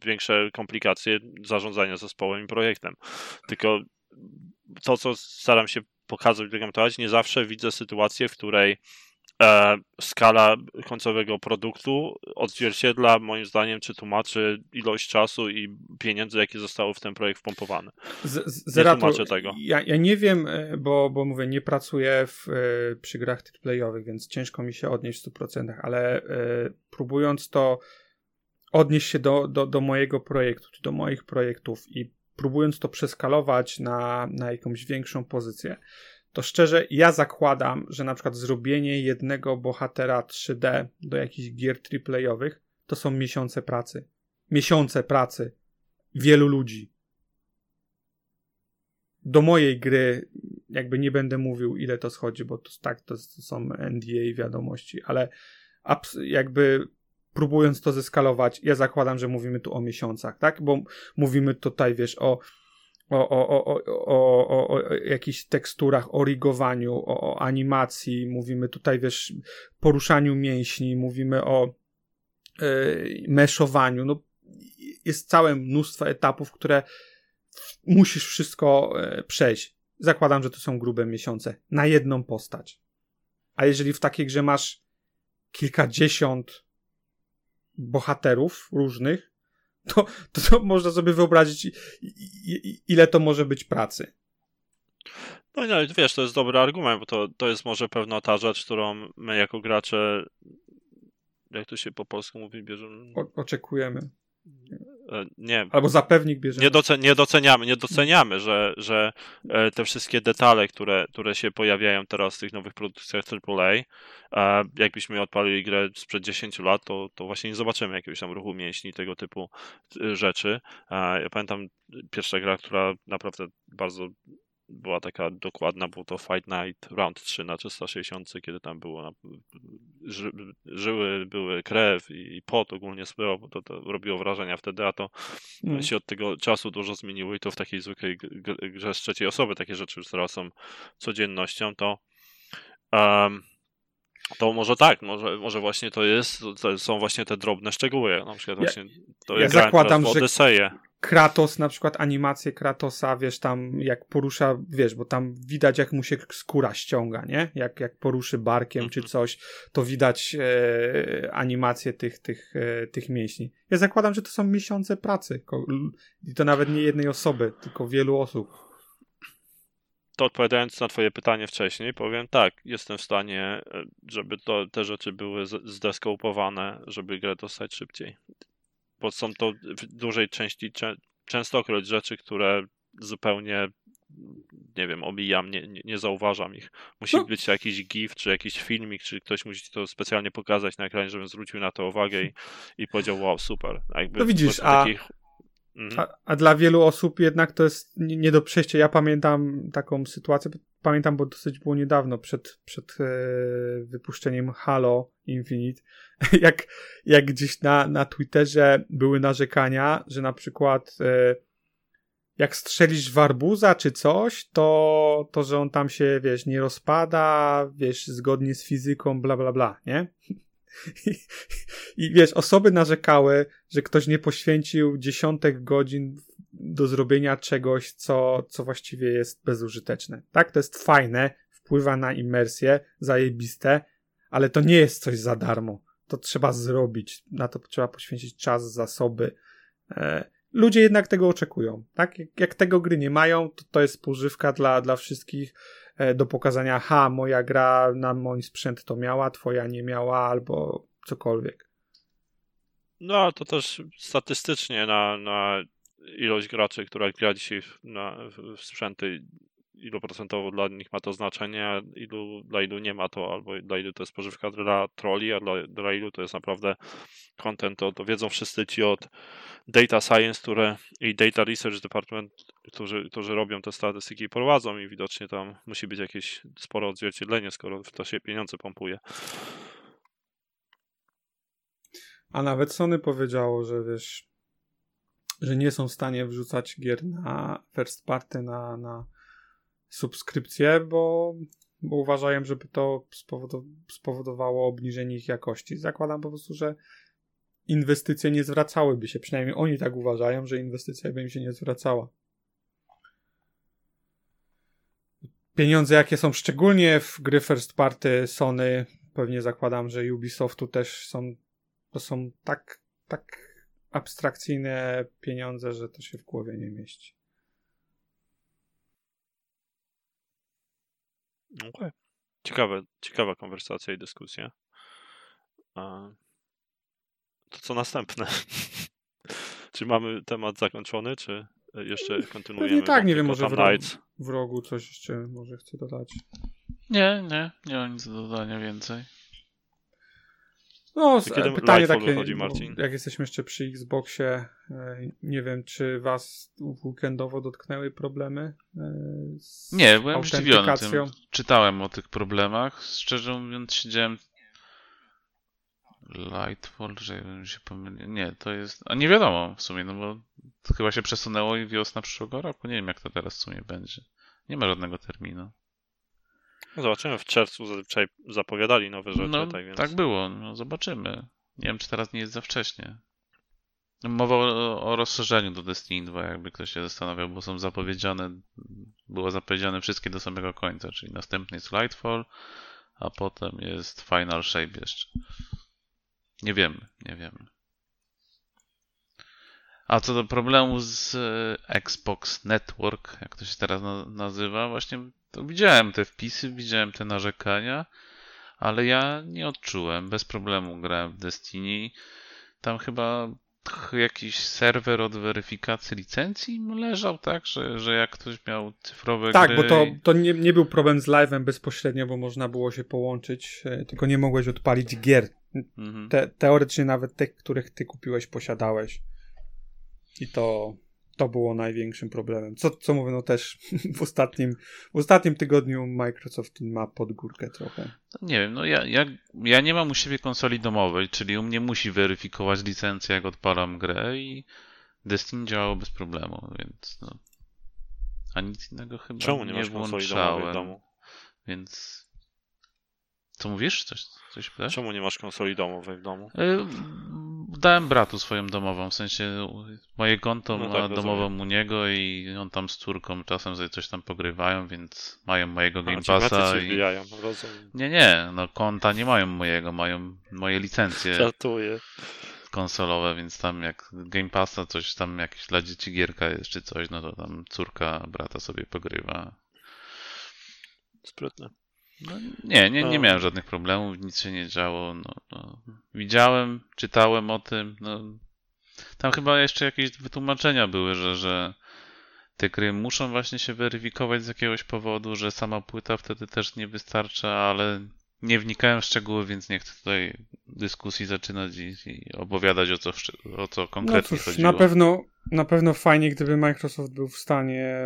większe komplikacje zarządzania zespołem i projektem. Tylko to, co staram się pokazać, nie zawsze widzę sytuację, w której skala końcowego produktu odzwierciedla, moim zdaniem, czy tłumaczy ilość czasu i pieniędzy, jakie zostały w ten projekt wpompowane. Z, z, nie tłumaczę tego. Ja, ja nie wiem, e, bo, bo mówię, nie pracuję w, e, przy grach playowych, więc ciężko mi się odnieść w 100%, ale e, próbując to odnieść się do, do, do mojego projektu, czy do moich projektów i próbując to przeskalować na, na jakąś większą pozycję, to szczerze ja zakładam, że na przykład zrobienie jednego bohatera 3D do jakichś gier triplejowych to są miesiące pracy. Miesiące pracy wielu ludzi. Do mojej gry jakby nie będę mówił ile to schodzi, bo to tak to, są NDA wiadomości, ale jakby próbując to zeskalować, ja zakładam, że mówimy tu o miesiącach, tak? Bo mówimy tutaj, wiesz, o o, o, o, o, o, o jakichś teksturach, o rigowaniu, o, o animacji, mówimy tutaj, wiesz, poruszaniu mięśni, mówimy o yy, meszowaniu, no jest całe mnóstwo etapów, które musisz wszystko yy, przejść. Zakładam, że to są grube miesiące na jedną postać. A jeżeli w takiej grze masz kilkadziesiąt bohaterów różnych, to, to, to można sobie wyobrazić, ile to może być pracy. No nie, wiesz, to jest dobry argument, bo to, to jest może pewna ta rzecz, którą my jako gracze, jak to się po polsku mówi, bierzemy. O, oczekujemy. E, nie, Albo zapewnik bierzemy. Nie, nie doceniamy, nie doceniamy, że, że e, te wszystkie detale, które, które się pojawiają teraz w tych nowych produkcjach AAA, jakbyśmy odpalili grę sprzed 10 lat, to, to właśnie nie zobaczymy jakiegoś tam ruchu mięśni, tego typu e, rzeczy. Ja pamiętam pierwsza gra, która naprawdę bardzo była taka dokładna, był to Fight Night Round 3 na 360, kiedy tam było na, ży, żyły, były krew i, i pot ogólnie spływał, bo to, to robiło wrażenia wtedy, a to mm. się od tego czasu dużo zmieniło i to w takiej zwykłej grze z trzeciej osoby takie rzeczy już teraz są codziennością, to um, to może tak, może, może właśnie to jest, to są właśnie te drobne szczegóły, na przykład właśnie to ja zakładam, w Odyseję. Że Kratos, na przykład animację Kratosa, wiesz, tam jak porusza, wiesz, bo tam widać jak mu się skóra ściąga, nie? Jak, jak poruszy barkiem czy mhm. coś, to widać e, animację tych, tych, e, tych mięśni. Ja zakładam, że to są miesiące pracy i to nawet nie jednej osoby, tylko wielu osób. To odpowiadając na twoje pytanie wcześniej, powiem tak, jestem w stanie, e, żeby to, te rzeczy były zdeskopowane, żeby grę dostać szybciej bo są to w dużej części częstokroć rzeczy, które zupełnie nie wiem, omijam, nie, nie, nie zauważam ich. Musi No. być jakiś gif, czy jakiś filmik, czy ktoś musi ci to specjalnie pokazać na ekranie, żebym zwrócił na to uwagę i, i powiedział, wow, super. Jakby No widzisz, a- takich-. A, a dla wielu osób jednak to jest nie, nie do przejścia. Ja pamiętam taką sytuację, pamiętam, bo dosyć było niedawno, przed, przed e, wypuszczeniem Halo Infinite, jak, jak gdzieś na, na Twitterze były narzekania, że na przykład e, jak strzelisz w arbuza czy coś, to, to że on tam się, wiesz, nie rozpada, wiesz, zgodnie z fizyką, bla, bla, bla, nie? I, I wiesz, osoby narzekały, że ktoś nie poświęcił dziesiątek godzin do zrobienia czegoś, co, co właściwie jest bezużyteczne. Tak, to jest fajne, wpływa na imersję, zajebiste, ale to nie jest coś za darmo. To trzeba zrobić, na to trzeba poświęcić czas, zasoby. E, ludzie jednak tego oczekują, tak? Jak, jak tego gry nie mają, to to jest pożywka dla, dla wszystkich do pokazania, ha, moja gra na mój sprzęt to miała, twoja nie miała, albo cokolwiek. No, to też statystycznie na, na ilość graczy, która gra dzisiaj na, w sprzęty, ilu procentowo dla nich ma to znaczenie, ilu, dla ilu nie ma to, albo dla ilu to jest pożywka dla troli, a dla, dla ilu to jest naprawdę content, to, to wiedzą wszyscy ci od Data Science które, i Data Research Department, którzy, którzy robią te statystyki i prowadzą i widocznie tam musi być jakieś spore odzwierciedlenie, skoro w to się pieniądze pompuje. A nawet Sony powiedziało, że wiesz, że nie są w stanie wrzucać gier na first party, na, na subskrypcję, bo, bo uważają, żeby to spowodo- spowodowało obniżenie ich jakości. Zakładam po prostu, że inwestycje nie zwracałyby się, przynajmniej oni tak uważają, że inwestycja by im się nie zwracała. Pieniądze, jakie są szczególnie w gry first party Sony, pewnie zakładam, że Ubisoftu też są to są tak, tak abstrakcyjne pieniądze, że to się w głowie nie mieści. Okej. Ciekawe, ciekawa konwersacja i dyskusja. To co następne? czy mamy temat zakończony, czy jeszcze kontynuujemy? Pewnie tak, nie wiem, może w, w rogu coś jeszcze może chcę dodać. Nie, nie, nie ma nic do dodania więcej. No, To kiedy pytanie Lightfall takie, wychodzi, Marcin? jak jesteśmy jeszcze przy Xboxie, e, nie wiem, czy was weekendowo dotknęły problemy e, z Nie, byłem zdziwiony tym. Czytałem o tych problemach. Szczerze mówiąc, siedziałem. Lightfall, że się pomylił. Nie, to jest. A nie wiadomo w sumie, no bo to chyba się przesunęło i wiosna przyszłego roku. Nie wiem, jak to teraz w sumie będzie. Nie ma żadnego terminu. No Zobaczymy, w czerwcu zazwyczaj zapowiadali nowe rzeczy, No, tak więc... tak było, no zobaczymy. Nie wiem, czy teraz nie jest za wcześnie. Mowa o, o rozszerzeniu do Destiny 2, jakby ktoś się zastanawiał, bo są zapowiedziane, było zapowiedziane wszystkie do samego końca, czyli następny jest Lightfall, a potem jest Final Shape jeszcze. Nie wiemy, nie wiemy. A co do problemu z e, Xbox Network, jak to się teraz na, nazywa, właśnie to widziałem te wpisy, widziałem te narzekania, ale ja nie odczułem. Bez problemu grałem w Destiny. Tam chyba ch- jakiś serwer od weryfikacji licencji leżał, tak? Że, że jak ktoś miał cyfrowe Tak, gry... bo to, to nie, nie był problem z live'em bezpośrednio, bo można było się połączyć, e, tylko nie mogłeś odpalić gier. Mhm. Te, teoretycznie nawet tych, których ty kupiłeś, posiadałeś. I to, to było największym problemem. Co, co mówię, no też w ostatnim, w ostatnim tygodniu Microsoft ma pod górkę trochę. Nie wiem, no ja, ja, ja nie mam u siebie konsoli domowej, czyli u mnie musi weryfikować licencję, jak odpalam grę i Destiny działało bez problemu, więc no. A nic innego chyba Czemu nie nie masz konsoli domowej w domu? więc... Co mówisz? Coś, coś pytasz? Czemu nie masz konsoli domowej w domu? Dałem bratu swoją domową, w sensie moje konto No ma tak, domową u niego i on tam z córką czasem sobie coś tam pogrywają, więc mają mojego Game Passa i... wbijają, rozumiem. Nie, nie, no konta nie mają mojego, mają moje licencje Żartuję. konsolowe, więc tam jak Game Passa coś tam jakieś dla dzieci gierka jest czy coś, no to tam córka brata sobie pogrywa. Sprytne. No, nie, nie, nie No. miałem żadnych problemów, nic się nie działo. No, no. Widziałem, czytałem o tym. No. Tam chyba jeszcze jakieś wytłumaczenia były, że, że te gry muszą właśnie się weryfikować z jakiegoś powodu, że sama płyta wtedy też nie wystarcza, ale nie wnikałem w szczegóły, więc nie chcę tutaj dyskusji zaczynać i, i opowiadać o co, o co konkretnie no cóż, chodziło. Na pewno, na pewno fajnie, gdyby Microsoft był w stanie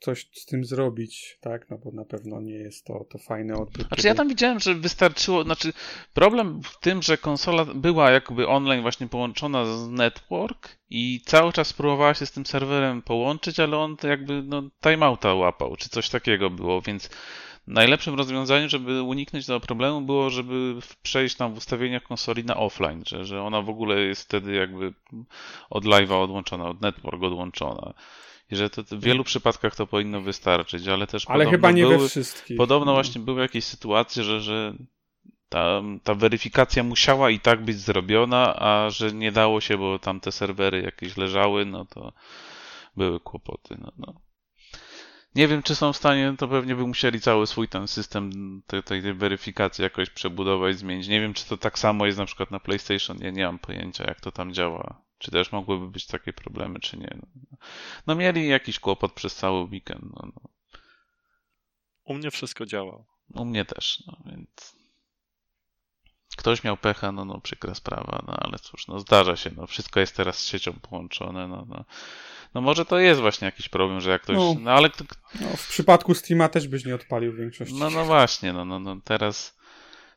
coś z tym zrobić, tak? No bo na pewno nie jest to, to fajne odbyt. Znaczy ja tam widziałem, że wystarczyło, znaczy problem w tym, że konsola była jakby online właśnie połączona z network i cały czas próbowała się z tym serwerem połączyć, ale on jakby no timeouta łapał, czy coś takiego było, więc najlepszym rozwiązaniem, żeby uniknąć tego problemu było, żeby przejść tam w ustawieniach konsoli na offline, że, że ona w ogóle jest wtedy jakby od live'a odłączona, od network odłączona. I że to, w wielu przypadkach to powinno wystarczyć, ale też ale chyba nie były, we wszystkich. Podobno no. właśnie były jakieś sytuacje, że, że ta, ta weryfikacja musiała i tak być zrobiona, a że nie dało się, bo tam te serwery jakieś leżały, no to były kłopoty. No, no. Nie wiem, czy są w stanie, to pewnie by musieli cały swój ten system tej, tej weryfikacji jakoś przebudować, zmienić. Nie wiem, czy to tak samo jest na przykład na PlayStation. Ja nie mam pojęcia, jak to tam działa. Czy też mogłyby być takie problemy, czy nie. No, no mieli jakiś kłopot przez cały weekend. No, no. U mnie wszystko działa. U mnie też, no więc. Ktoś miał pecha, no, no przykra sprawa, no ale cóż, no zdarza się, no wszystko jest teraz z siecią połączone, no, no. No może to jest właśnie jakiś problem, że jak ktoś. No, no ale. No, w przypadku Steama też byś nie odpalił większości. No no właśnie, no, no, no teraz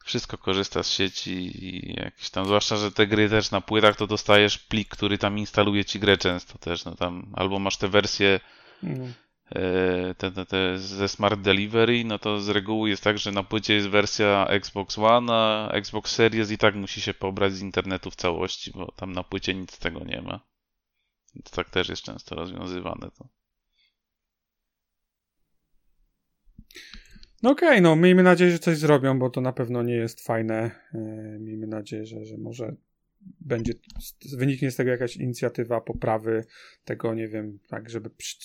wszystko korzysta z sieci i jakieś tam, zwłaszcza, że te gry też na płytach to dostajesz plik, który tam instaluje ci grę często też, no tam albo masz te wersje no. e, te, te, te ze Smart Delivery, no to z reguły jest tak, że na płycie jest wersja Xbox One, a Xbox Series i tak musi się pobrać z internetu w całości, bo tam na płycie nic z tego nie ma. To tak też jest często rozwiązywane to. No okej, okay, no miejmy nadzieję, że coś zrobią, bo to na pewno nie jest fajne. E, miejmy nadzieję, że, że może będzie, wyniknie z tego jakaś inicjatywa poprawy tego, nie wiem, tak, żeby przy,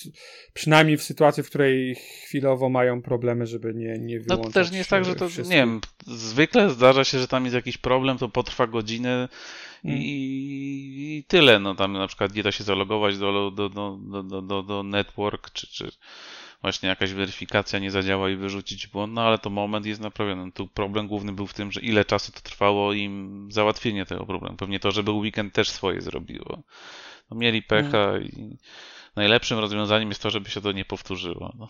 przynajmniej w sytuacji, w której chwilowo mają problemy, żeby nie, nie wyłączać No to też nie jest tak, że to, wszystkich. nie wiem, zwykle zdarza się, że tam jest jakiś problem, to potrwa godzinę i, mm. i tyle, no tam na przykład nie da się zalogować do, do, do, do, do, do network, czy, czy właśnie jakaś weryfikacja nie zadziała i wyrzucić błąd, no ale to moment jest naprawiony. Tu problem główny był w tym, że ile czasu to trwało im załatwienie tego problemu. Pewnie to, że był weekend też swoje zrobiło. No, mieli pecha no. i najlepszym rozwiązaniem jest to, żeby się to nie powtórzyło. No,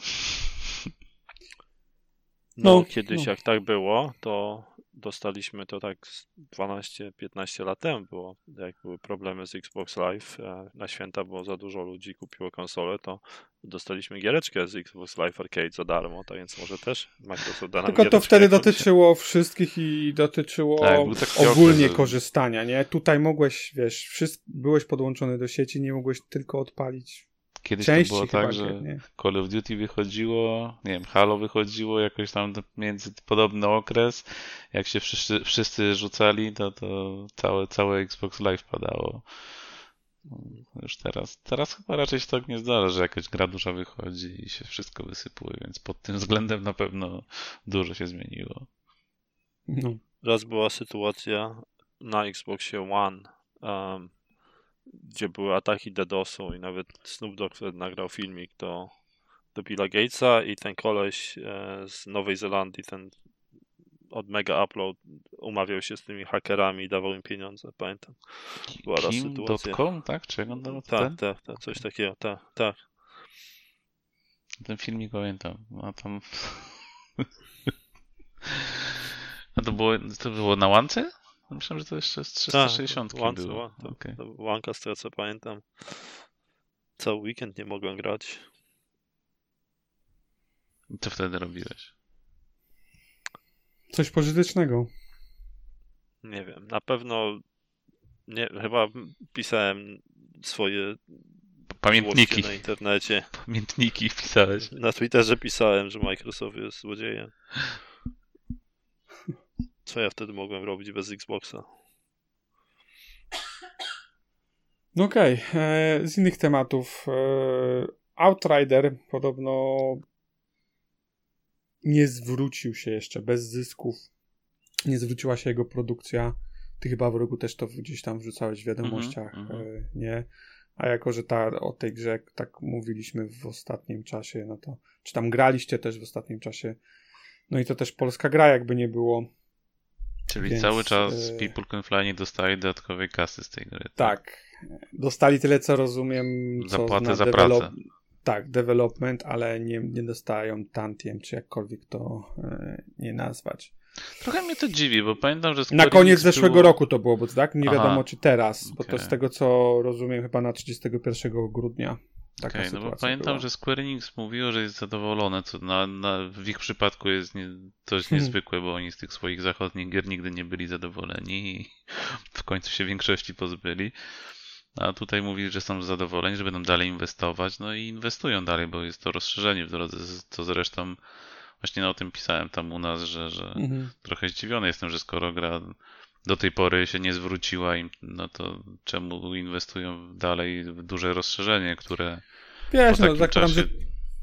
no, no kiedyś no. jak tak było, to dostaliśmy to tak 12-15 lat temu było, jak były problemy z Xbox Live, e, na święta było za dużo ludzi kupiło konsolę, to dostaliśmy giereczkę z Xbox Live Arcade za darmo, to więc może też Microsoft da nam Tylko to wtedy dotyczyło wszystkich i dotyczyło tak, ogólnie okres, korzystania, nie? Tutaj mogłeś, wiesz, byłeś podłączony do sieci, nie mogłeś tylko odpalić Kiedyś to było tak, że nie. Call of Duty wychodziło, nie wiem, Halo wychodziło jakoś tam między podobny okres. Jak się wszyscy, wszyscy rzucali, to, to całe, całe Xbox Live padało. Już teraz, teraz chyba raczej się tak nie zdarza, że jakaś gra duża wychodzi i się wszystko wysypuje, więc pod tym względem na pewno dużo się zmieniło. No. Raz była sytuacja na Xboxie One, um, gdzie były ataki DDoSu i nawet Snoop Dogg nagrał filmik do, do Billa Gatesa i ten koleś e, z Nowej Zelandii, ten od Mega Upload umawiał się z tymi hakerami i dawał im pieniądze, pamiętam. Była raz sytuacja. .com, tak? Czy jak on dawał Tak, tak, tak, coś takiego, tak, tak. Ten filmik pamiętam, a tam... a to było, to było na łance? Myślałem, że to jeszcze z 360 tak, było. Łanka, okay. łanka, z tego co pamiętam. Cały weekend nie mogłem grać. I co wtedy robiłeś? Coś pożytecznego. Nie wiem, na pewno nie, chyba pisałem swoje pamiętniki na internecie. Pamiętniki pisałeś. Na Twitterze pisałem, że Microsoft jest złodziejem. Co ja wtedy mogłem robić bez Xboxa? No okej, okay. E, z innych tematów. E, Outrider podobno nie zwrócił się jeszcze bez zysków. Nie zwróciła się jego produkcja. Ty chyba w rogu też to gdzieś tam wrzucałeś w wiadomościach, mm -hmm. nie? A jako, że ta, o tej grze tak mówiliśmy w ostatnim czasie, no to czy tam graliście też w ostatnim czasie, no i to też polska gra jakby nie było. Czyli Więc, cały czas e... People Can Fly nie dostaje dodatkowej kasy z tej gry. Tak. tak. Dostali tyle, co rozumiem. Zapłatę za develop... pracę. Tak, development, ale nie, nie dostają tantiem, czy jakkolwiek to e, nie nazwać. Trochę mnie to dziwi, bo pamiętam, że Na koniec zeszłego było... roku to było, bo tak? Nie Aha, wiadomo czy teraz, okay. bo to z tego co rozumiem chyba na 31 grudnia. Taka okay, no bo pamiętam, była. że Square Enix mówiło, że jest zadowolone, co na, na, w ich przypadku jest nie, dość hmm. niezwykłe, bo oni z tych swoich zachodnich gier nigdy nie byli zadowoleni i w końcu się większości pozbyli. A tutaj mówili, że są zadowoleni, że będą dalej inwestować, no i inwestują dalej, bo jest to rozszerzenie w drodze, co zresztą właśnie o tym pisałem tam u nas, że, że mhm. trochę zdziwiony jestem, że skoro gra do tej pory się nie zwróciła im, no to czemu inwestują dalej w duże rozszerzenie, które Wiesz, no zakładam, czasie... że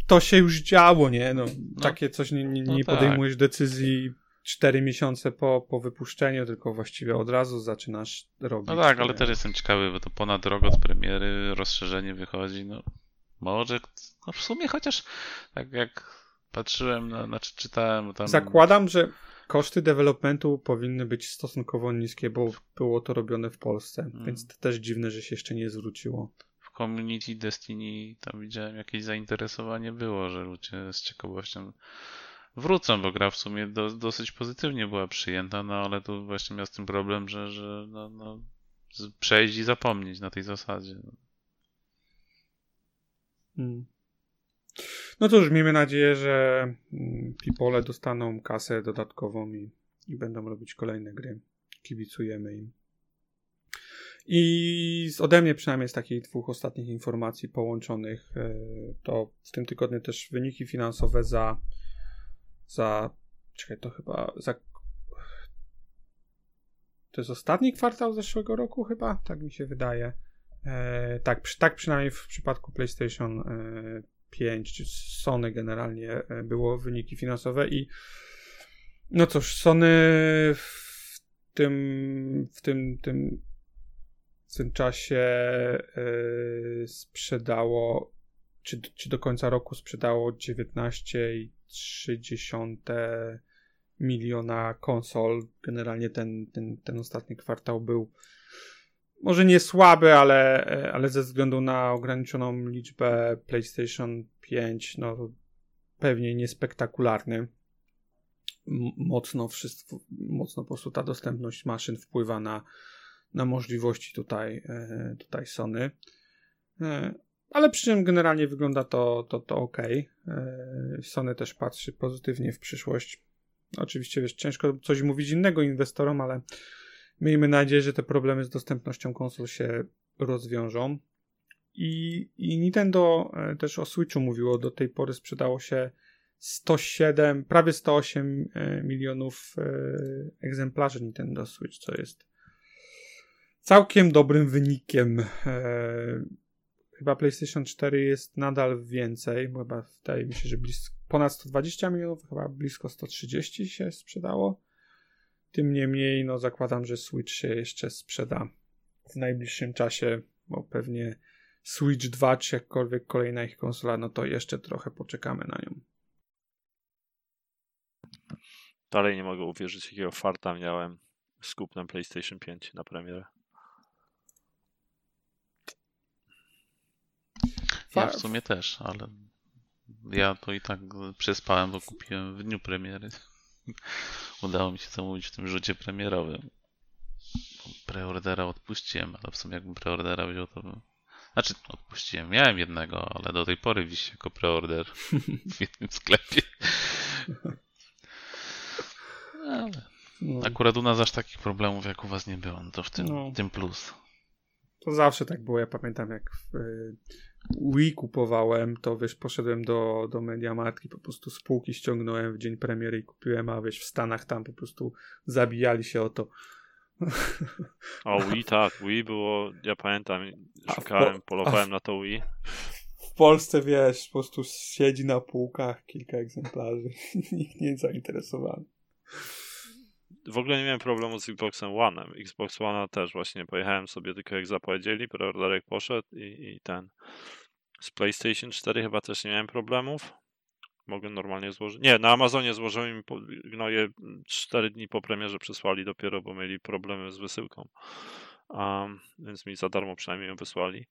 to się już działo, nie? No, no takie coś nie, nie, nie no tak. podejmujesz decyzji cztery miesiące po, po wypuszczeniu, tylko właściwie od razu zaczynasz robić. No tak, ale też jestem ciekawy, bo to ponad rok od premiery rozszerzenie wychodzi, no może, no w sumie chociaż tak jak patrzyłem, na, znaczy czytałem tam... Zakładam, że koszty developmentu powinny być stosunkowo niskie, bo było to robione w Polsce, hmm. więc to też dziwne, że się jeszcze nie zwróciło. W community Destiny tam widziałem jakieś zainteresowanie było, że ludzie z ciekawością wrócą, bo gra w sumie do, dosyć pozytywnie była przyjęta, no ale tu właśnie miał z tym problem, że, że no, no, przejść i zapomnieć na tej zasadzie. Hmm. No cóż, miejmy nadzieję, że mm, People dostaną kasę dodatkową i, i będą robić kolejne gry. Kibicujemy im. I ode mnie przynajmniej z takich dwóch ostatnich informacji połączonych, e, to w tym tygodniu też wyniki finansowe za za czekaj, to chyba za to jest ostatni kwartał zeszłego roku chyba, tak mi się wydaje. E, tak, tak przynajmniej w przypadku PlayStation e, 5 czy Sony generalnie e, było wyniki finansowe i no cóż, Sony w tym w tym, tym, w tym czasie yy, sprzedało czy, czy do końca roku sprzedało 19,3 miliona konsol. Generalnie ten, ten, ten ostatni kwartał był może nie słaby, ale, ale ze względu na ograniczoną liczbę PlayStation 5, no pewnie niespektakularny. Mocno wszystko, mocno po prostu ta dostępność maszyn wpływa na, na możliwości tutaj, e, tutaj Sony. E, ale przy czym generalnie wygląda to, to, to ok. E, Sony też patrzy pozytywnie w przyszłość. Oczywiście wiesz, ciężko coś mówić innego inwestorom, ale Miejmy nadzieję, że te problemy z dostępnością konsol się rozwiążą. I, I Nintendo e, też o Switchu mówiło, do tej pory sprzedało się 107, prawie 108 e, milionów e, egzemplarzy Nintendo Switch, co jest całkiem dobrym wynikiem. Chyba PlayStation 4 jest nadal więcej, chyba wydaje mi się, że blisko, ponad 120 milionów, chyba blisko 130 się sprzedało. Tym niemniej, no zakładam, że Switch się jeszcze sprzeda w najbliższym czasie, bo pewnie Switch 2 czy jakkolwiek kolejna ich konsola, no to jeszcze trochę poczekamy na nią. Dalej nie mogę uwierzyć, jakiego farta miałem z kupnem PlayStation 5 na premierę. Ja w sumie też, ale ja to i tak przespałem, bo kupiłem w dniu premiery. Udało mi się zamówić w tym rzucie premierowym. Preordera odpuściłem, ale w sumie jakbym preordera wziął, to bym... Znaczy, odpuściłem. Miałem jednego, ale do tej pory wisi jako preorder w jednym sklepie. Ale no. akurat u nas aż takich problemów jak u was nie było, no to w tym, no. tym plus. To zawsze tak było. Ja pamiętam, jak w, Wii kupowałem, to wiesz, poszedłem do, do Mediamarki, po prostu spółki ściągnąłem w dzień premiery i kupiłem, a wiesz, w Stanach tam po prostu zabijali się o to. O Wii tak, Wii było, ja pamiętam, szukałem, po, polowałem w, na to Wii. W Polsce, wiesz, po prostu siedzi na półkach kilka egzemplarzy, nikt nie jest zainteresowany. W ogóle nie miałem problemu z Xboxem One. Xbox One też właśnie pojechałem sobie tylko jak zapowiedzieli, preorderek poszedł i, i ten. Z PlayStation 4 chyba też nie miałem problemów. Mogę normalnie złożyć. Nie, na Amazonie złożyłem im gnoje 4 dni po premierze przysłali dopiero, bo mieli problemy z wysyłką. Um, więc mi za darmo przynajmniej ją wysłali.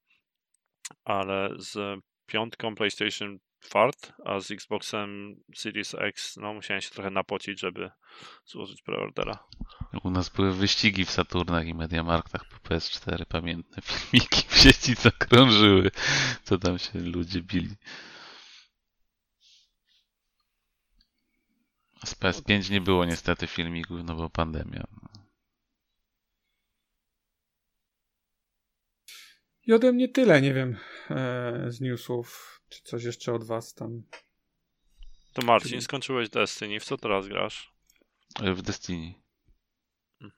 Ale z piątką PlayStation fart, a z Xboxem Series X no musiałem się trochę napocić, żeby złożyć preordera. U nas były wyścigi w Saturnach i Mediamarktach po PS4, pamiętne filmiki w sieci, co krążyły, co tam się ludzie bili. Z PS5 nie było niestety filmików, no bo pandemia. I ode mnie tyle, nie wiem, e, z newsów. Czy coś jeszcze od was tam? To Marcin, Czyli... skończyłeś Destiny. W co teraz grasz? W Destiny.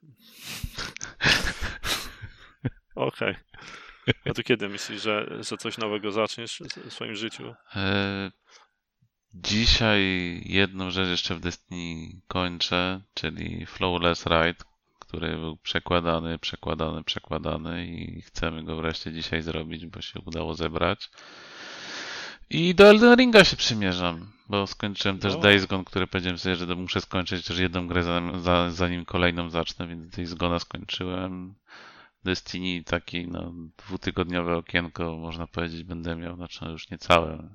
Okej. Okay. A to kiedy myślisz, że, że coś nowego zaczniesz w swoim życiu? E, dzisiaj jedną rzecz jeszcze w Destiny kończę, czyli Flawless Ride, który był przekładany, przekładany, przekładany i chcemy go wreszcie dzisiaj zrobić, bo się udało zebrać. I do Elden Ringa się przymierzam, bo skończyłem też Days Gone, który powiedziałem sobie, że muszę skończyć też jedną grę zanim, kolejną zacznę, więc Days Gone skończyłem. Destiny taki no, dwutygodniowe okienko, można powiedzieć, będę miał, znaczy no, już niecałe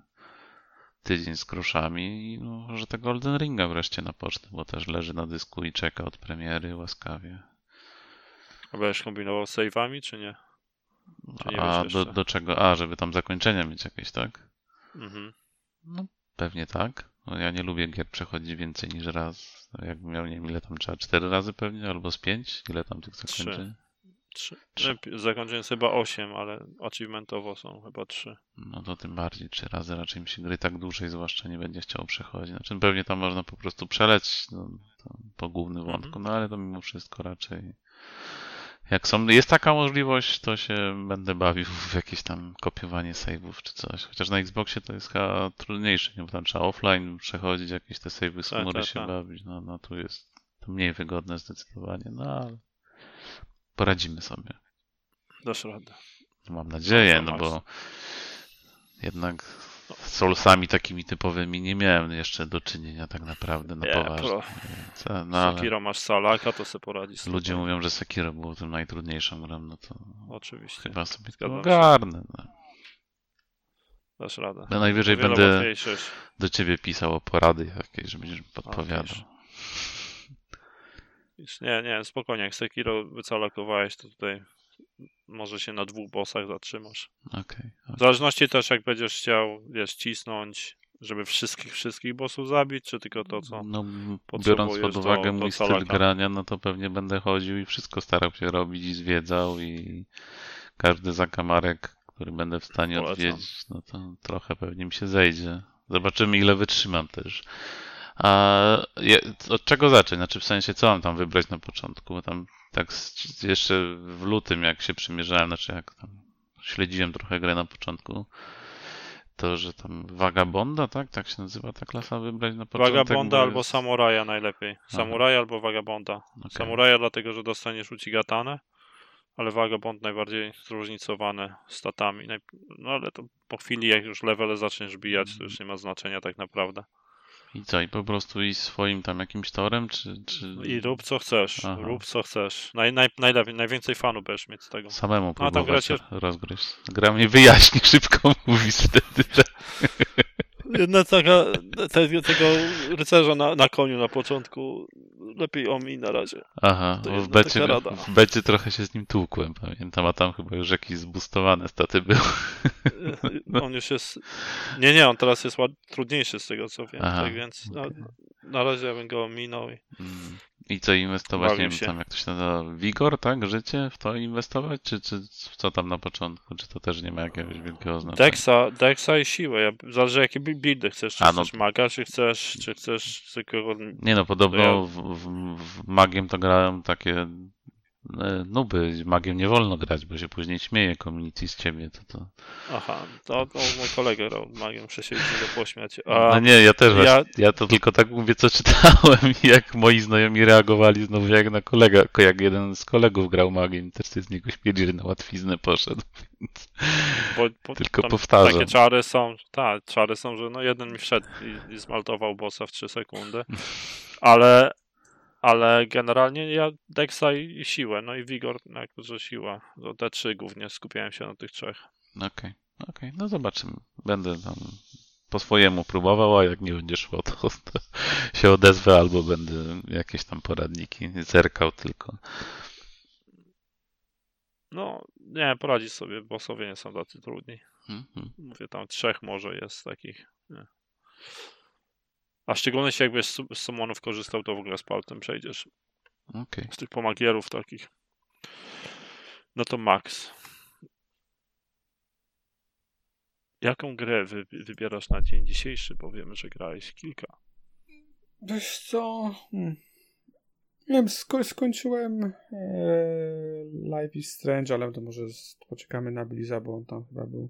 tydzień z kruszami i no, że tego Golden Ringa wreszcie napocznę, bo też leży na dysku i czeka od premiery łaskawie. A będziesz kombinował z save'ami, czy nie? Czy nie A do, do czego? A, żeby tam zakończenia mieć jakieś, tak? Mhm. No, pewnie tak. No, ja nie lubię gier przechodzić więcej niż raz. Jakbym miał, nie wiem, ile tam trzeba, cztery razy pewnie, albo z pięć? Ile tam tych zakończeń? Trzy. Trzy. No, jest chyba osiem, ale achievementowo są chyba trzy. No to tym bardziej trzy razy raczej mi się gry tak dłużej zwłaszcza nie będzie chciał przechodzić. Znaczy pewnie tam można po prostu przeleć no, po głównym wątku, mhm. no ale to mimo wszystko raczej jak są, jest taka możliwość, to się będę bawił w jakieś tam kopiowanie save'ów czy coś. Chociaż na Xboxie to jest chyba trudniejsze, nie? bo tam trzeba offline przechodzić, jakieś te save'y z chmury tak, się tak. bawić. No, no tu jest to mniej wygodne zdecydowanie, no ale poradzimy sobie. Dasz radę. Mam nadzieję, no bo jednak z Soulsami takimi typowymi nie miałem jeszcze do czynienia tak naprawdę na nie, poważnie. Co, no, ale... Sekiro masz Salaka, to sobie poradzisz. Ludzie mówią, że Sekiro było tym najtrudniejszą grą, no to Oczywiście. chyba sobie to ogarnę. No. Dasz radę. No najwyżej będę do ciebie pisał o porady jakieś, żebyś podpowiadał. Nie, nie, spokojnie. Jak Sekiro wycalakowałeś, to tutaj może się na dwóch bossach zatrzymasz. Okay, okay. W zależności też jak będziesz chciał, wiesz, cisnąć, żeby wszystkich, wszystkich bossów zabić, czy tylko to, co No, biorąc pod uwagę do, mój do styl grania, no to pewnie będę chodził i wszystko starał się robić i zwiedzał i każdy zakamarek, który będę w stanie Polecam. odwiedzić, no to trochę pewnie mi się zejdzie. Zobaczymy, ile wytrzymam też. A od czego zacząć? Znaczy w sensie, co mam tam wybrać na początku? Tam tak jeszcze w lutym, jak się przymierzałem, znaczy jak tam śledziłem trochę grę na początku, to, że tam Vagabonda, tak? Tak się nazywa ta klasa wybrać na początek? Vagabonda jest... albo Samuraja najlepiej. Samuraja albo Vagabonda. Okay. Samuraja dlatego, że dostaniesz Ucigatanę, ale Vagabond najbardziej zróżnicowany statami. No ale to po chwili, jak już levele zaczniesz bijać, to już nie ma znaczenia tak naprawdę. I co, i po prostu iść swoim tam jakimś torem, czy... czy... I rób co chcesz, Aha. rób co chcesz. Naj, naj, najlepiej, najwięcej fanów będziesz mieć z tego. Samemu próbować A, gracie... rozgryźć. Gra mnie wyjaśni szybko, mówisz wtedy. Tak? Jedna taka, te, tego rycerza na, na koniu na początku lepiej omi na razie. Aha, w becie, w becie trochę się z nim tłukłem, pamiętam, a tam chyba już jakieś zbustowane staty były. No. On już jest... Nie, nie, on teraz jest ład... trudniejszy z tego co wiem, Aha, tak więc okay. na, na razie ja bym go ominął i... Mm. I co inwestować, nie wiem, tam jak to się nazywa, Wigor, tak? Życie w to inwestować? Czy, czy co tam na początku? Czy to też nie ma jakiegoś wielkiego znaczenia? Dexa, Dexa i siłę. Zależy jakie buildy chcesz. Czy A, no... chcesz maga, czy chcesz, czy chcesz tylko... Nie no, podobno w, w, w magiem to grałem takie e, nuby, magiem nie wolno grać, bo się później śmieje community z ciebie, to to... Aha, to, to mój kolega grał magiem, muszę się go pośmiać. A, No nie, ja też ja- ja... to tylko tak mówię, co czytałem i jak moi znajomi reagowali znowu jak na kolega, jak jeden z kolegów grał magiem, też się z niego śmieli, że na łatwiznę poszedł, więc bo, bo tylko powtarzam. Takie czary są, tak, czary są, że no jeden mi wszedł i, i zmaltował bossa w 3 sekundy, ale, ale generalnie ja Dexa i siłę, no i Vigor, no że siła, to te trzy głównie skupiałem się na tych trzech. Okej, okej, no zobaczymy. Będę tam po swojemu próbował, a jak nie będzie szło, to, to się odezwę albo będę jakieś tam poradniki zerkał tylko. No, nie, poradzić sobie, bossowie nie są tacy trudni. Mhm. Mówię, tam trzech może jest takich. Nie. A w szczególności jakbyś z z summonów korzystał, to w ogóle z paltem przejdziesz. Okej. Z tych pomagierów takich. No to max. Jaką grę wy, wybierasz na dzień dzisiejszy? Bo wiemy, że grałeś kilka. Wiesz co? Hmm. Nie wiem, sko- skończyłem e, Life is Strange, ale to może poczekamy na Bliza, bo on tam chyba był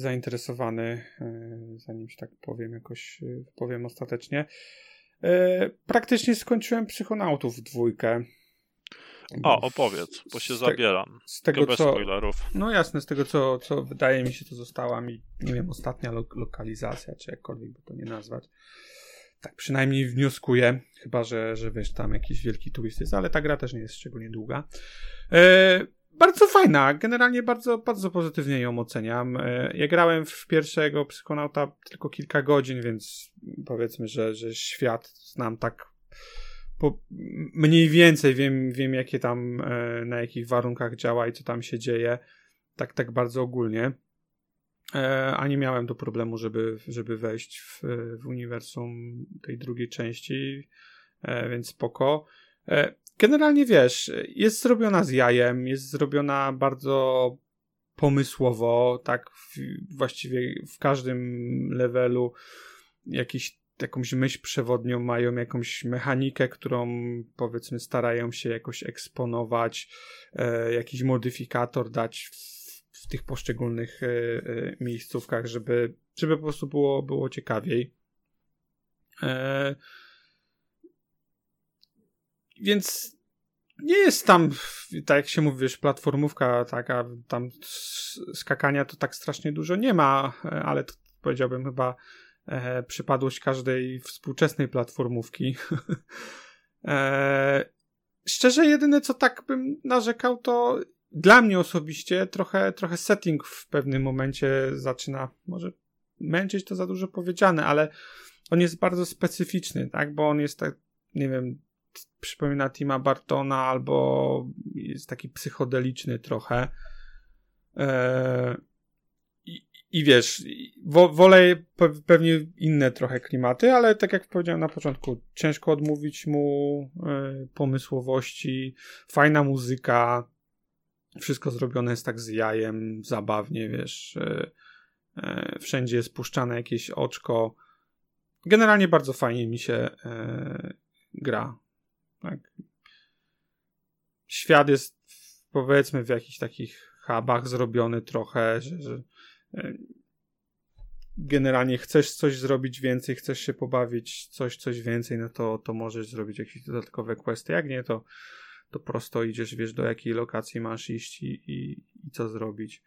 zainteresowany, e, zanim się tak powiem, jakoś e, powiem ostatecznie. E, praktycznie skończyłem Psychonautów dwójkę. O, opowiedz, bo się Z te- zabieram. Z tego co, spoilerów. no jasne, z tego co, co wydaje mi się, to została mi, nie wiem, ostatnia lo- lokalizacja, czy jakkolwiek by to nie nazwać. Tak przynajmniej wnioskuję, chyba że, że wiesz, tam jakiś wielki twist jest, ale ta gra też nie jest szczególnie długa. E, bardzo fajna, generalnie bardzo, bardzo pozytywnie ją oceniam. E, ja grałem w pierwszego Psychonauta tylko kilka godzin, więc powiedzmy, że, że świat znam tak po, mniej więcej wiem, wiem jakie tam, e, na jakich warunkach działa i co tam się dzieje. Tak, tak bardzo ogólnie. E, a nie miałem tu problemu, żeby, żeby wejść w, w uniwersum tej drugiej części, więc spoko. Generalnie wiesz, jest zrobiona z jajem, jest zrobiona bardzo pomysłowo, tak w, właściwie w każdym levelu jakiś jakąś myśl przewodnią mają, jakąś mechanikę, którą powiedzmy starają się jakoś eksponować, e, jakiś modyfikator dać w, w tych poszczególnych e, e, miejscówkach, żeby, żeby po prostu było, było ciekawiej. E, więc nie jest tam, tak jak się mówi, wiesz, platformówka taka, tam skakania to tak strasznie dużo nie ma, e, ale to powiedziałbym chyba e, przypadłość każdej współczesnej platformówki. e, szczerze, jedyne co tak bym narzekał, to dla mnie osobiście trochę, trochę setting w pewnym momencie zaczyna, może męczyć to za dużo powiedziane, ale on jest bardzo specyficzny, tak, bo on jest tak, nie wiem, przypomina Tima Bartona albo jest taki psychodeliczny trochę. E, i, I wiesz, wo, wolę pe, pewnie inne trochę klimaty, ale tak jak powiedziałem na początku, ciężko odmówić mu e, pomysłowości, fajna muzyka, wszystko zrobione jest tak z jajem, zabawnie, wiesz, e, wszędzie jest puszczane jakieś oczko. Generalnie bardzo fajnie mi się gra. Tak. Świat jest powiedzmy w jakichś takich hubach zrobiony trochę, że, że e, generalnie chcesz coś zrobić więcej, chcesz się pobawić coś, coś więcej, no to, to możesz zrobić jakieś dodatkowe questy. Jak nie, to, to prosto idziesz, wiesz do jakiej lokacji masz iść i, i, i co zrobić.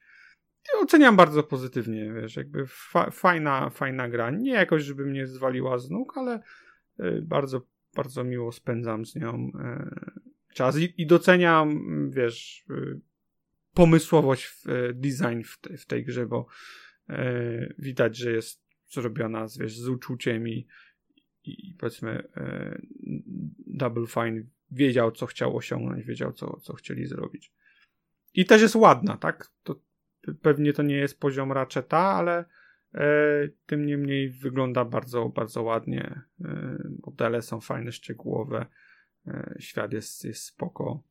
I oceniam bardzo pozytywnie, wiesz, jakby fa fajna, fajna gra. Nie jakoś, żeby mnie zwaliła z nóg, ale y, bardzo, bardzo miło spędzam z nią y, czas i, doceniam, wiesz, y, pomysłowość, w, y, design w, w tej grze, bo widać, że jest zrobiona z, wiesz, z uczuciem i, i powiedzmy Double Fine wiedział, co chciał osiągnąć, wiedział, co, co chcieli zrobić. I też jest ładna, tak? To pewnie to nie jest poziom Ratcheta, ale e, tym niemniej wygląda bardzo, bardzo ładnie. E, modele są fajne, szczegółowe. E, świat jest, jest spoko.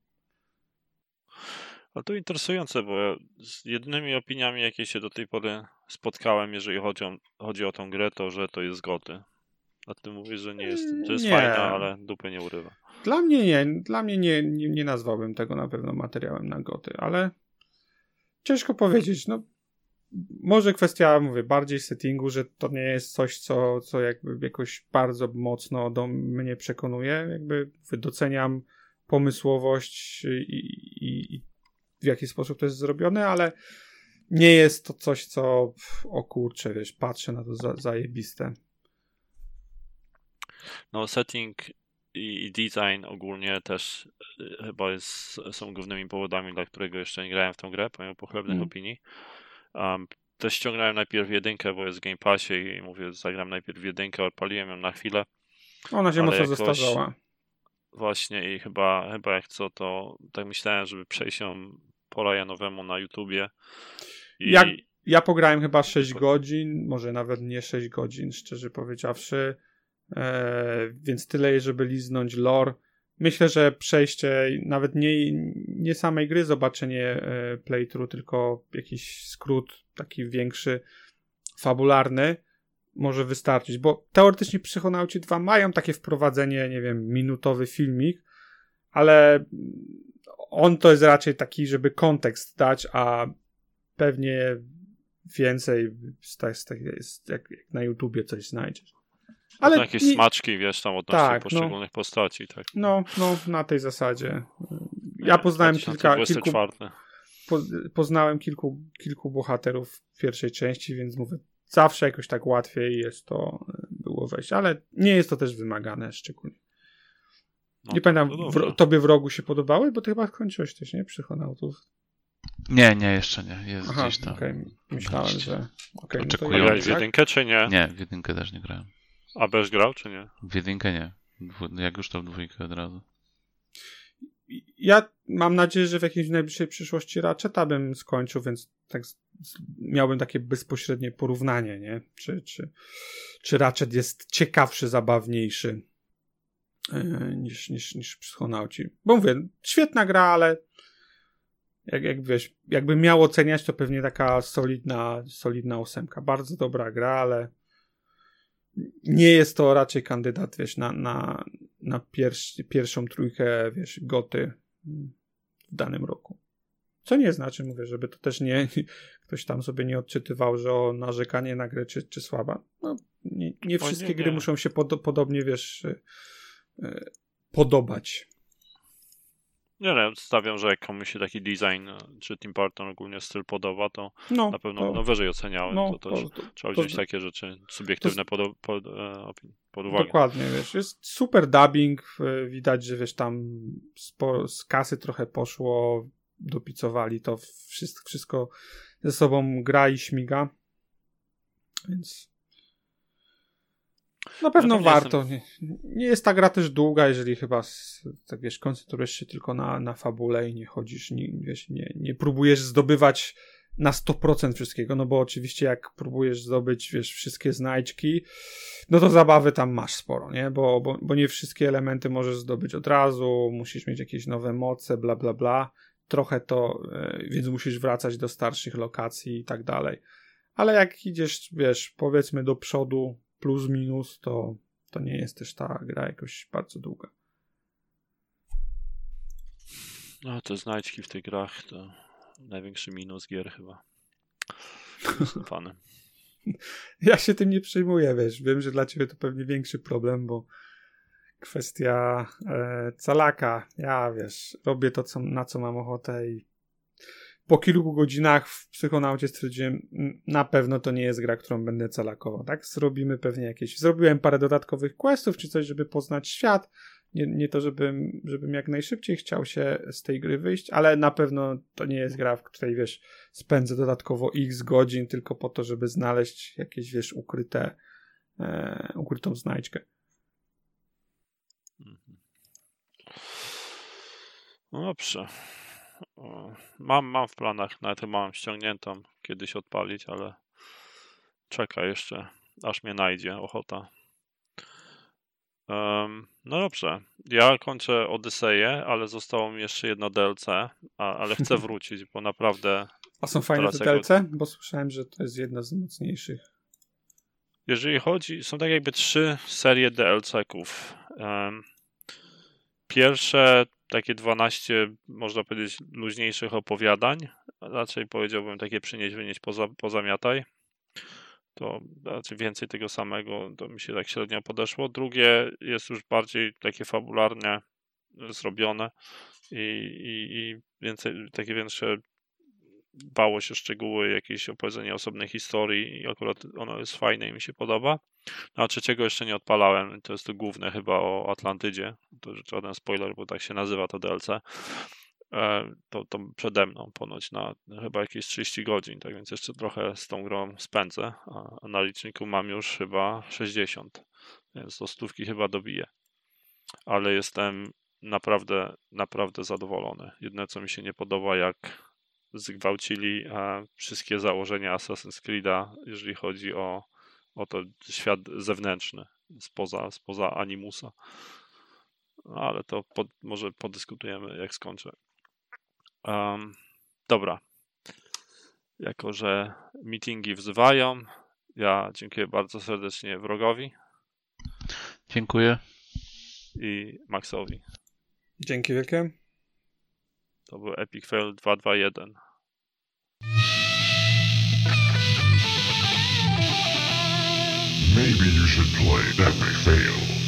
A to interesujące, bo z jedynymi opiniami, jakie się do tej pory spotkałem, jeżeli chodzi o, chodzi o tą grę, to że to jest zgoty. A ty mówisz, że nie jest, że jest Nie. fajna, ale dupy nie urywa. Dla mnie nie, dla mnie nie, nie, nie nazwałbym tego na pewno materiałem na goty, ale ciężko powiedzieć, no może kwestia, mówię, bardziej settingu, że to nie jest coś, co, co jakby jakoś bardzo mocno do mnie przekonuje, jakby doceniam pomysłowość i, i, i w jaki sposób to jest zrobione, ale nie jest to coś, co o kurczę, wiesz, patrzę na to za, zajebiste. No, setting i design ogólnie też y, chyba jest, są głównymi powodami, dla którego jeszcze nie grałem w tę grę, pomimo pochlebnych mm. opinii. Um, też ściągnąłem najpierw jedynkę, bo jest w Game Passie i mówię, zagram najpierw jedynkę, odpaliłem ją na chwilę. Ona się mocno zestarzała. Właśnie i chyba, chyba jak co, to tak myślałem, żeby przejść ją po Ryanowemu na YouTubie. I... Jak, ja pograłem chyba 6 godzin, może nawet nie 6 godzin, szczerze powiedziawszy. E, więc tyle, żeby liznąć lore. Myślę, że przejście nawet nie, nie samej gry, zobaczenie e, playthrough, tylko jakiś skrót taki większy, fabularny może wystarczyć, bo teoretycznie Psychonauci 2 mają takie wprowadzenie, nie wiem, minutowy filmik, ale on to jest raczej taki, żeby kontekst dać, a pewnie więcej jest, jest jak, jak na YouTubie coś znajdziesz. Ale to jakieś nie... smaczki, wiesz, tam odnośnie tak, no. poszczególnych no, postaci, tak. No, no, na tej zasadzie. Ja poznałem kilka, kilku, po, poznałem kilku, kilku bohaterów w pierwszej części, więc mówię, zawsze jakoś tak łatwiej jest to e, było wejść, ale nie jest to też wymagane szczególnie. No, nie pamiętam, w, tobie w rogu się podobały? Bo ty chyba skończyłeś też, nie? Psychonautów. Nie, nie, jeszcze nie. Jest Aha, gdzieś tam. Okay. Myślałem, że. Okay, Oczekuję. No w jedynkę, czy nie? Nie, w jedynkę też nie grałem. A bez grał, czy nie? W jedynkę nie. Jak już to w dwójkę od razu. Ja mam nadzieję, że w jakiejś najbliższej przyszłości Ratcheta bym skończył, więc tak miałbym takie bezpośrednie porównanie, nie? Czy, czy, czy Ratchet jest ciekawszy, zabawniejszy yy, niż, niż, niż Psychonauci. Bo mówię, świetna gra, ale jak, jak wiesz, jakby miał oceniać, to pewnie taka solidna, solidna ósemka. Bardzo dobra gra, ale nie jest to raczej kandydat, wiesz, na, na, na pierwszy, pierwszą trójkę, wiesz, goty w danym roku. Co nie znaczy, mówię, żeby to też nie ktoś tam sobie nie odczytywał, że o narzekanie na grę czy, czy słaba. No, nie, nie wszystkie nie, nie. gry muszą się pod, podobnie, wiesz, yy, podobać. Nie, no, stawiam, że jak komuś się taki design, e, czy Tim Burton ogólnie styl podoba, to no, na pewno to, no, wyżej oceniałem. No, to też to, trzeba wziąć takie rzeczy subiektywne pod, pod, e, pod uwagę. Dokładnie, wiesz, jest super dubbing, widać, że wiesz, tam sporo, z kasy trochę poszło, dopicowali to, wszystko, wszystko ze sobą gra i śmiga, więc na pewno no warto. Nie, nie, jest ta gra też długa, jeżeli chyba tak wiesz, koncentrujesz się tylko na, na fabule i nie chodzisz, nie, wiesz, nie, nie próbujesz zdobywać na 100% wszystkiego, no bo oczywiście jak próbujesz zdobyć, wiesz, wszystkie znajdźki, no to zabawy tam masz sporo, nie? Bo, bo, bo nie wszystkie elementy możesz zdobyć od razu, musisz mieć jakieś nowe moce, bla, bla, bla. Trochę to, e, więc musisz wracać do starszych lokacji i tak dalej. Ale jak idziesz, wiesz, powiedzmy do przodu, plus minus, to, to nie jest też ta gra jakoś bardzo długa. No, te znajdźki w tych grach to największy minus gier chyba. Fanem. Ja się tym nie przejmuję, wiesz. Wiem, że dla ciebie to pewnie większy problem, bo kwestia e, calaka. Ja, wiesz, robię to, co, na co mam ochotę i po kilku godzinach w psychonaucie stwierdziłem, na pewno to nie jest gra, którą będę celakował, tak? Zrobimy pewnie jakieś, zrobiłem parę dodatkowych questów czy coś, żeby poznać świat, nie, nie to, żebym, żebym jak najszybciej chciał się z tej gry wyjść, ale na pewno to nie jest gra, w której, wiesz, spędzę dodatkowo x godzin tylko po to, żeby znaleźć jakieś, wiesz, ukryte, e, ukrytą znajdźkę. Mhm. No dobrze. Mam, mam w planach, nawet mam ściągniętą kiedyś odpalić, ale czeka jeszcze, aż mnie najdzie ochota. Um, no dobrze, ja kończę Odyseję, ale zostało mi jeszcze jedno DLC, a, ale chcę wrócić, bo naprawdę... A są fajne te DLC? Bo słyszałem, że to jest jedna z mocniejszych. Jeżeli chodzi, są tak jakby trzy serie DLC-ków. Um, pierwsze takie 12, można powiedzieć, luźniejszych opowiadań, raczej powiedziałbym takie przynieść, wynieść, poza, pozamiataj, to raczej więcej tego samego, to mi się tak średnio podeszło. Drugie jest już bardziej takie fabularnie zrobione i, i, i więcej, takie większe bało się szczegóły, jakieś opowiedzenie osobnej historii i akurat ono jest fajne i mi się podoba. No, a trzeciego jeszcze nie odpalałem, to jest to główne chyba o Atlantydzie, to żaden spoiler, bo tak się nazywa to DLC. E, to, to przede mną ponoć na chyba jakieś 30 godzin, tak więc jeszcze trochę z tą grą spędzę, a na liczniku mam już chyba 60, więc do stówki chyba dobiję. Ale jestem naprawdę, naprawdę zadowolony. Jedne co mi się nie podoba, jak zgwałcili wszystkie założenia Assassin's Creed'a, jeżeli chodzi o, o to świat zewnętrzny, spoza, spoza Animusa. No, ale to pod, może podyskutujemy, jak skończę. Um, dobra. Jako, że meetingi wzywają, ja dziękuję bardzo serdecznie wrogowi. Dziękuję. I Maxowi. Dzięki wielkie. To był Epic Fail 221. Maybe you should play Epic Fail.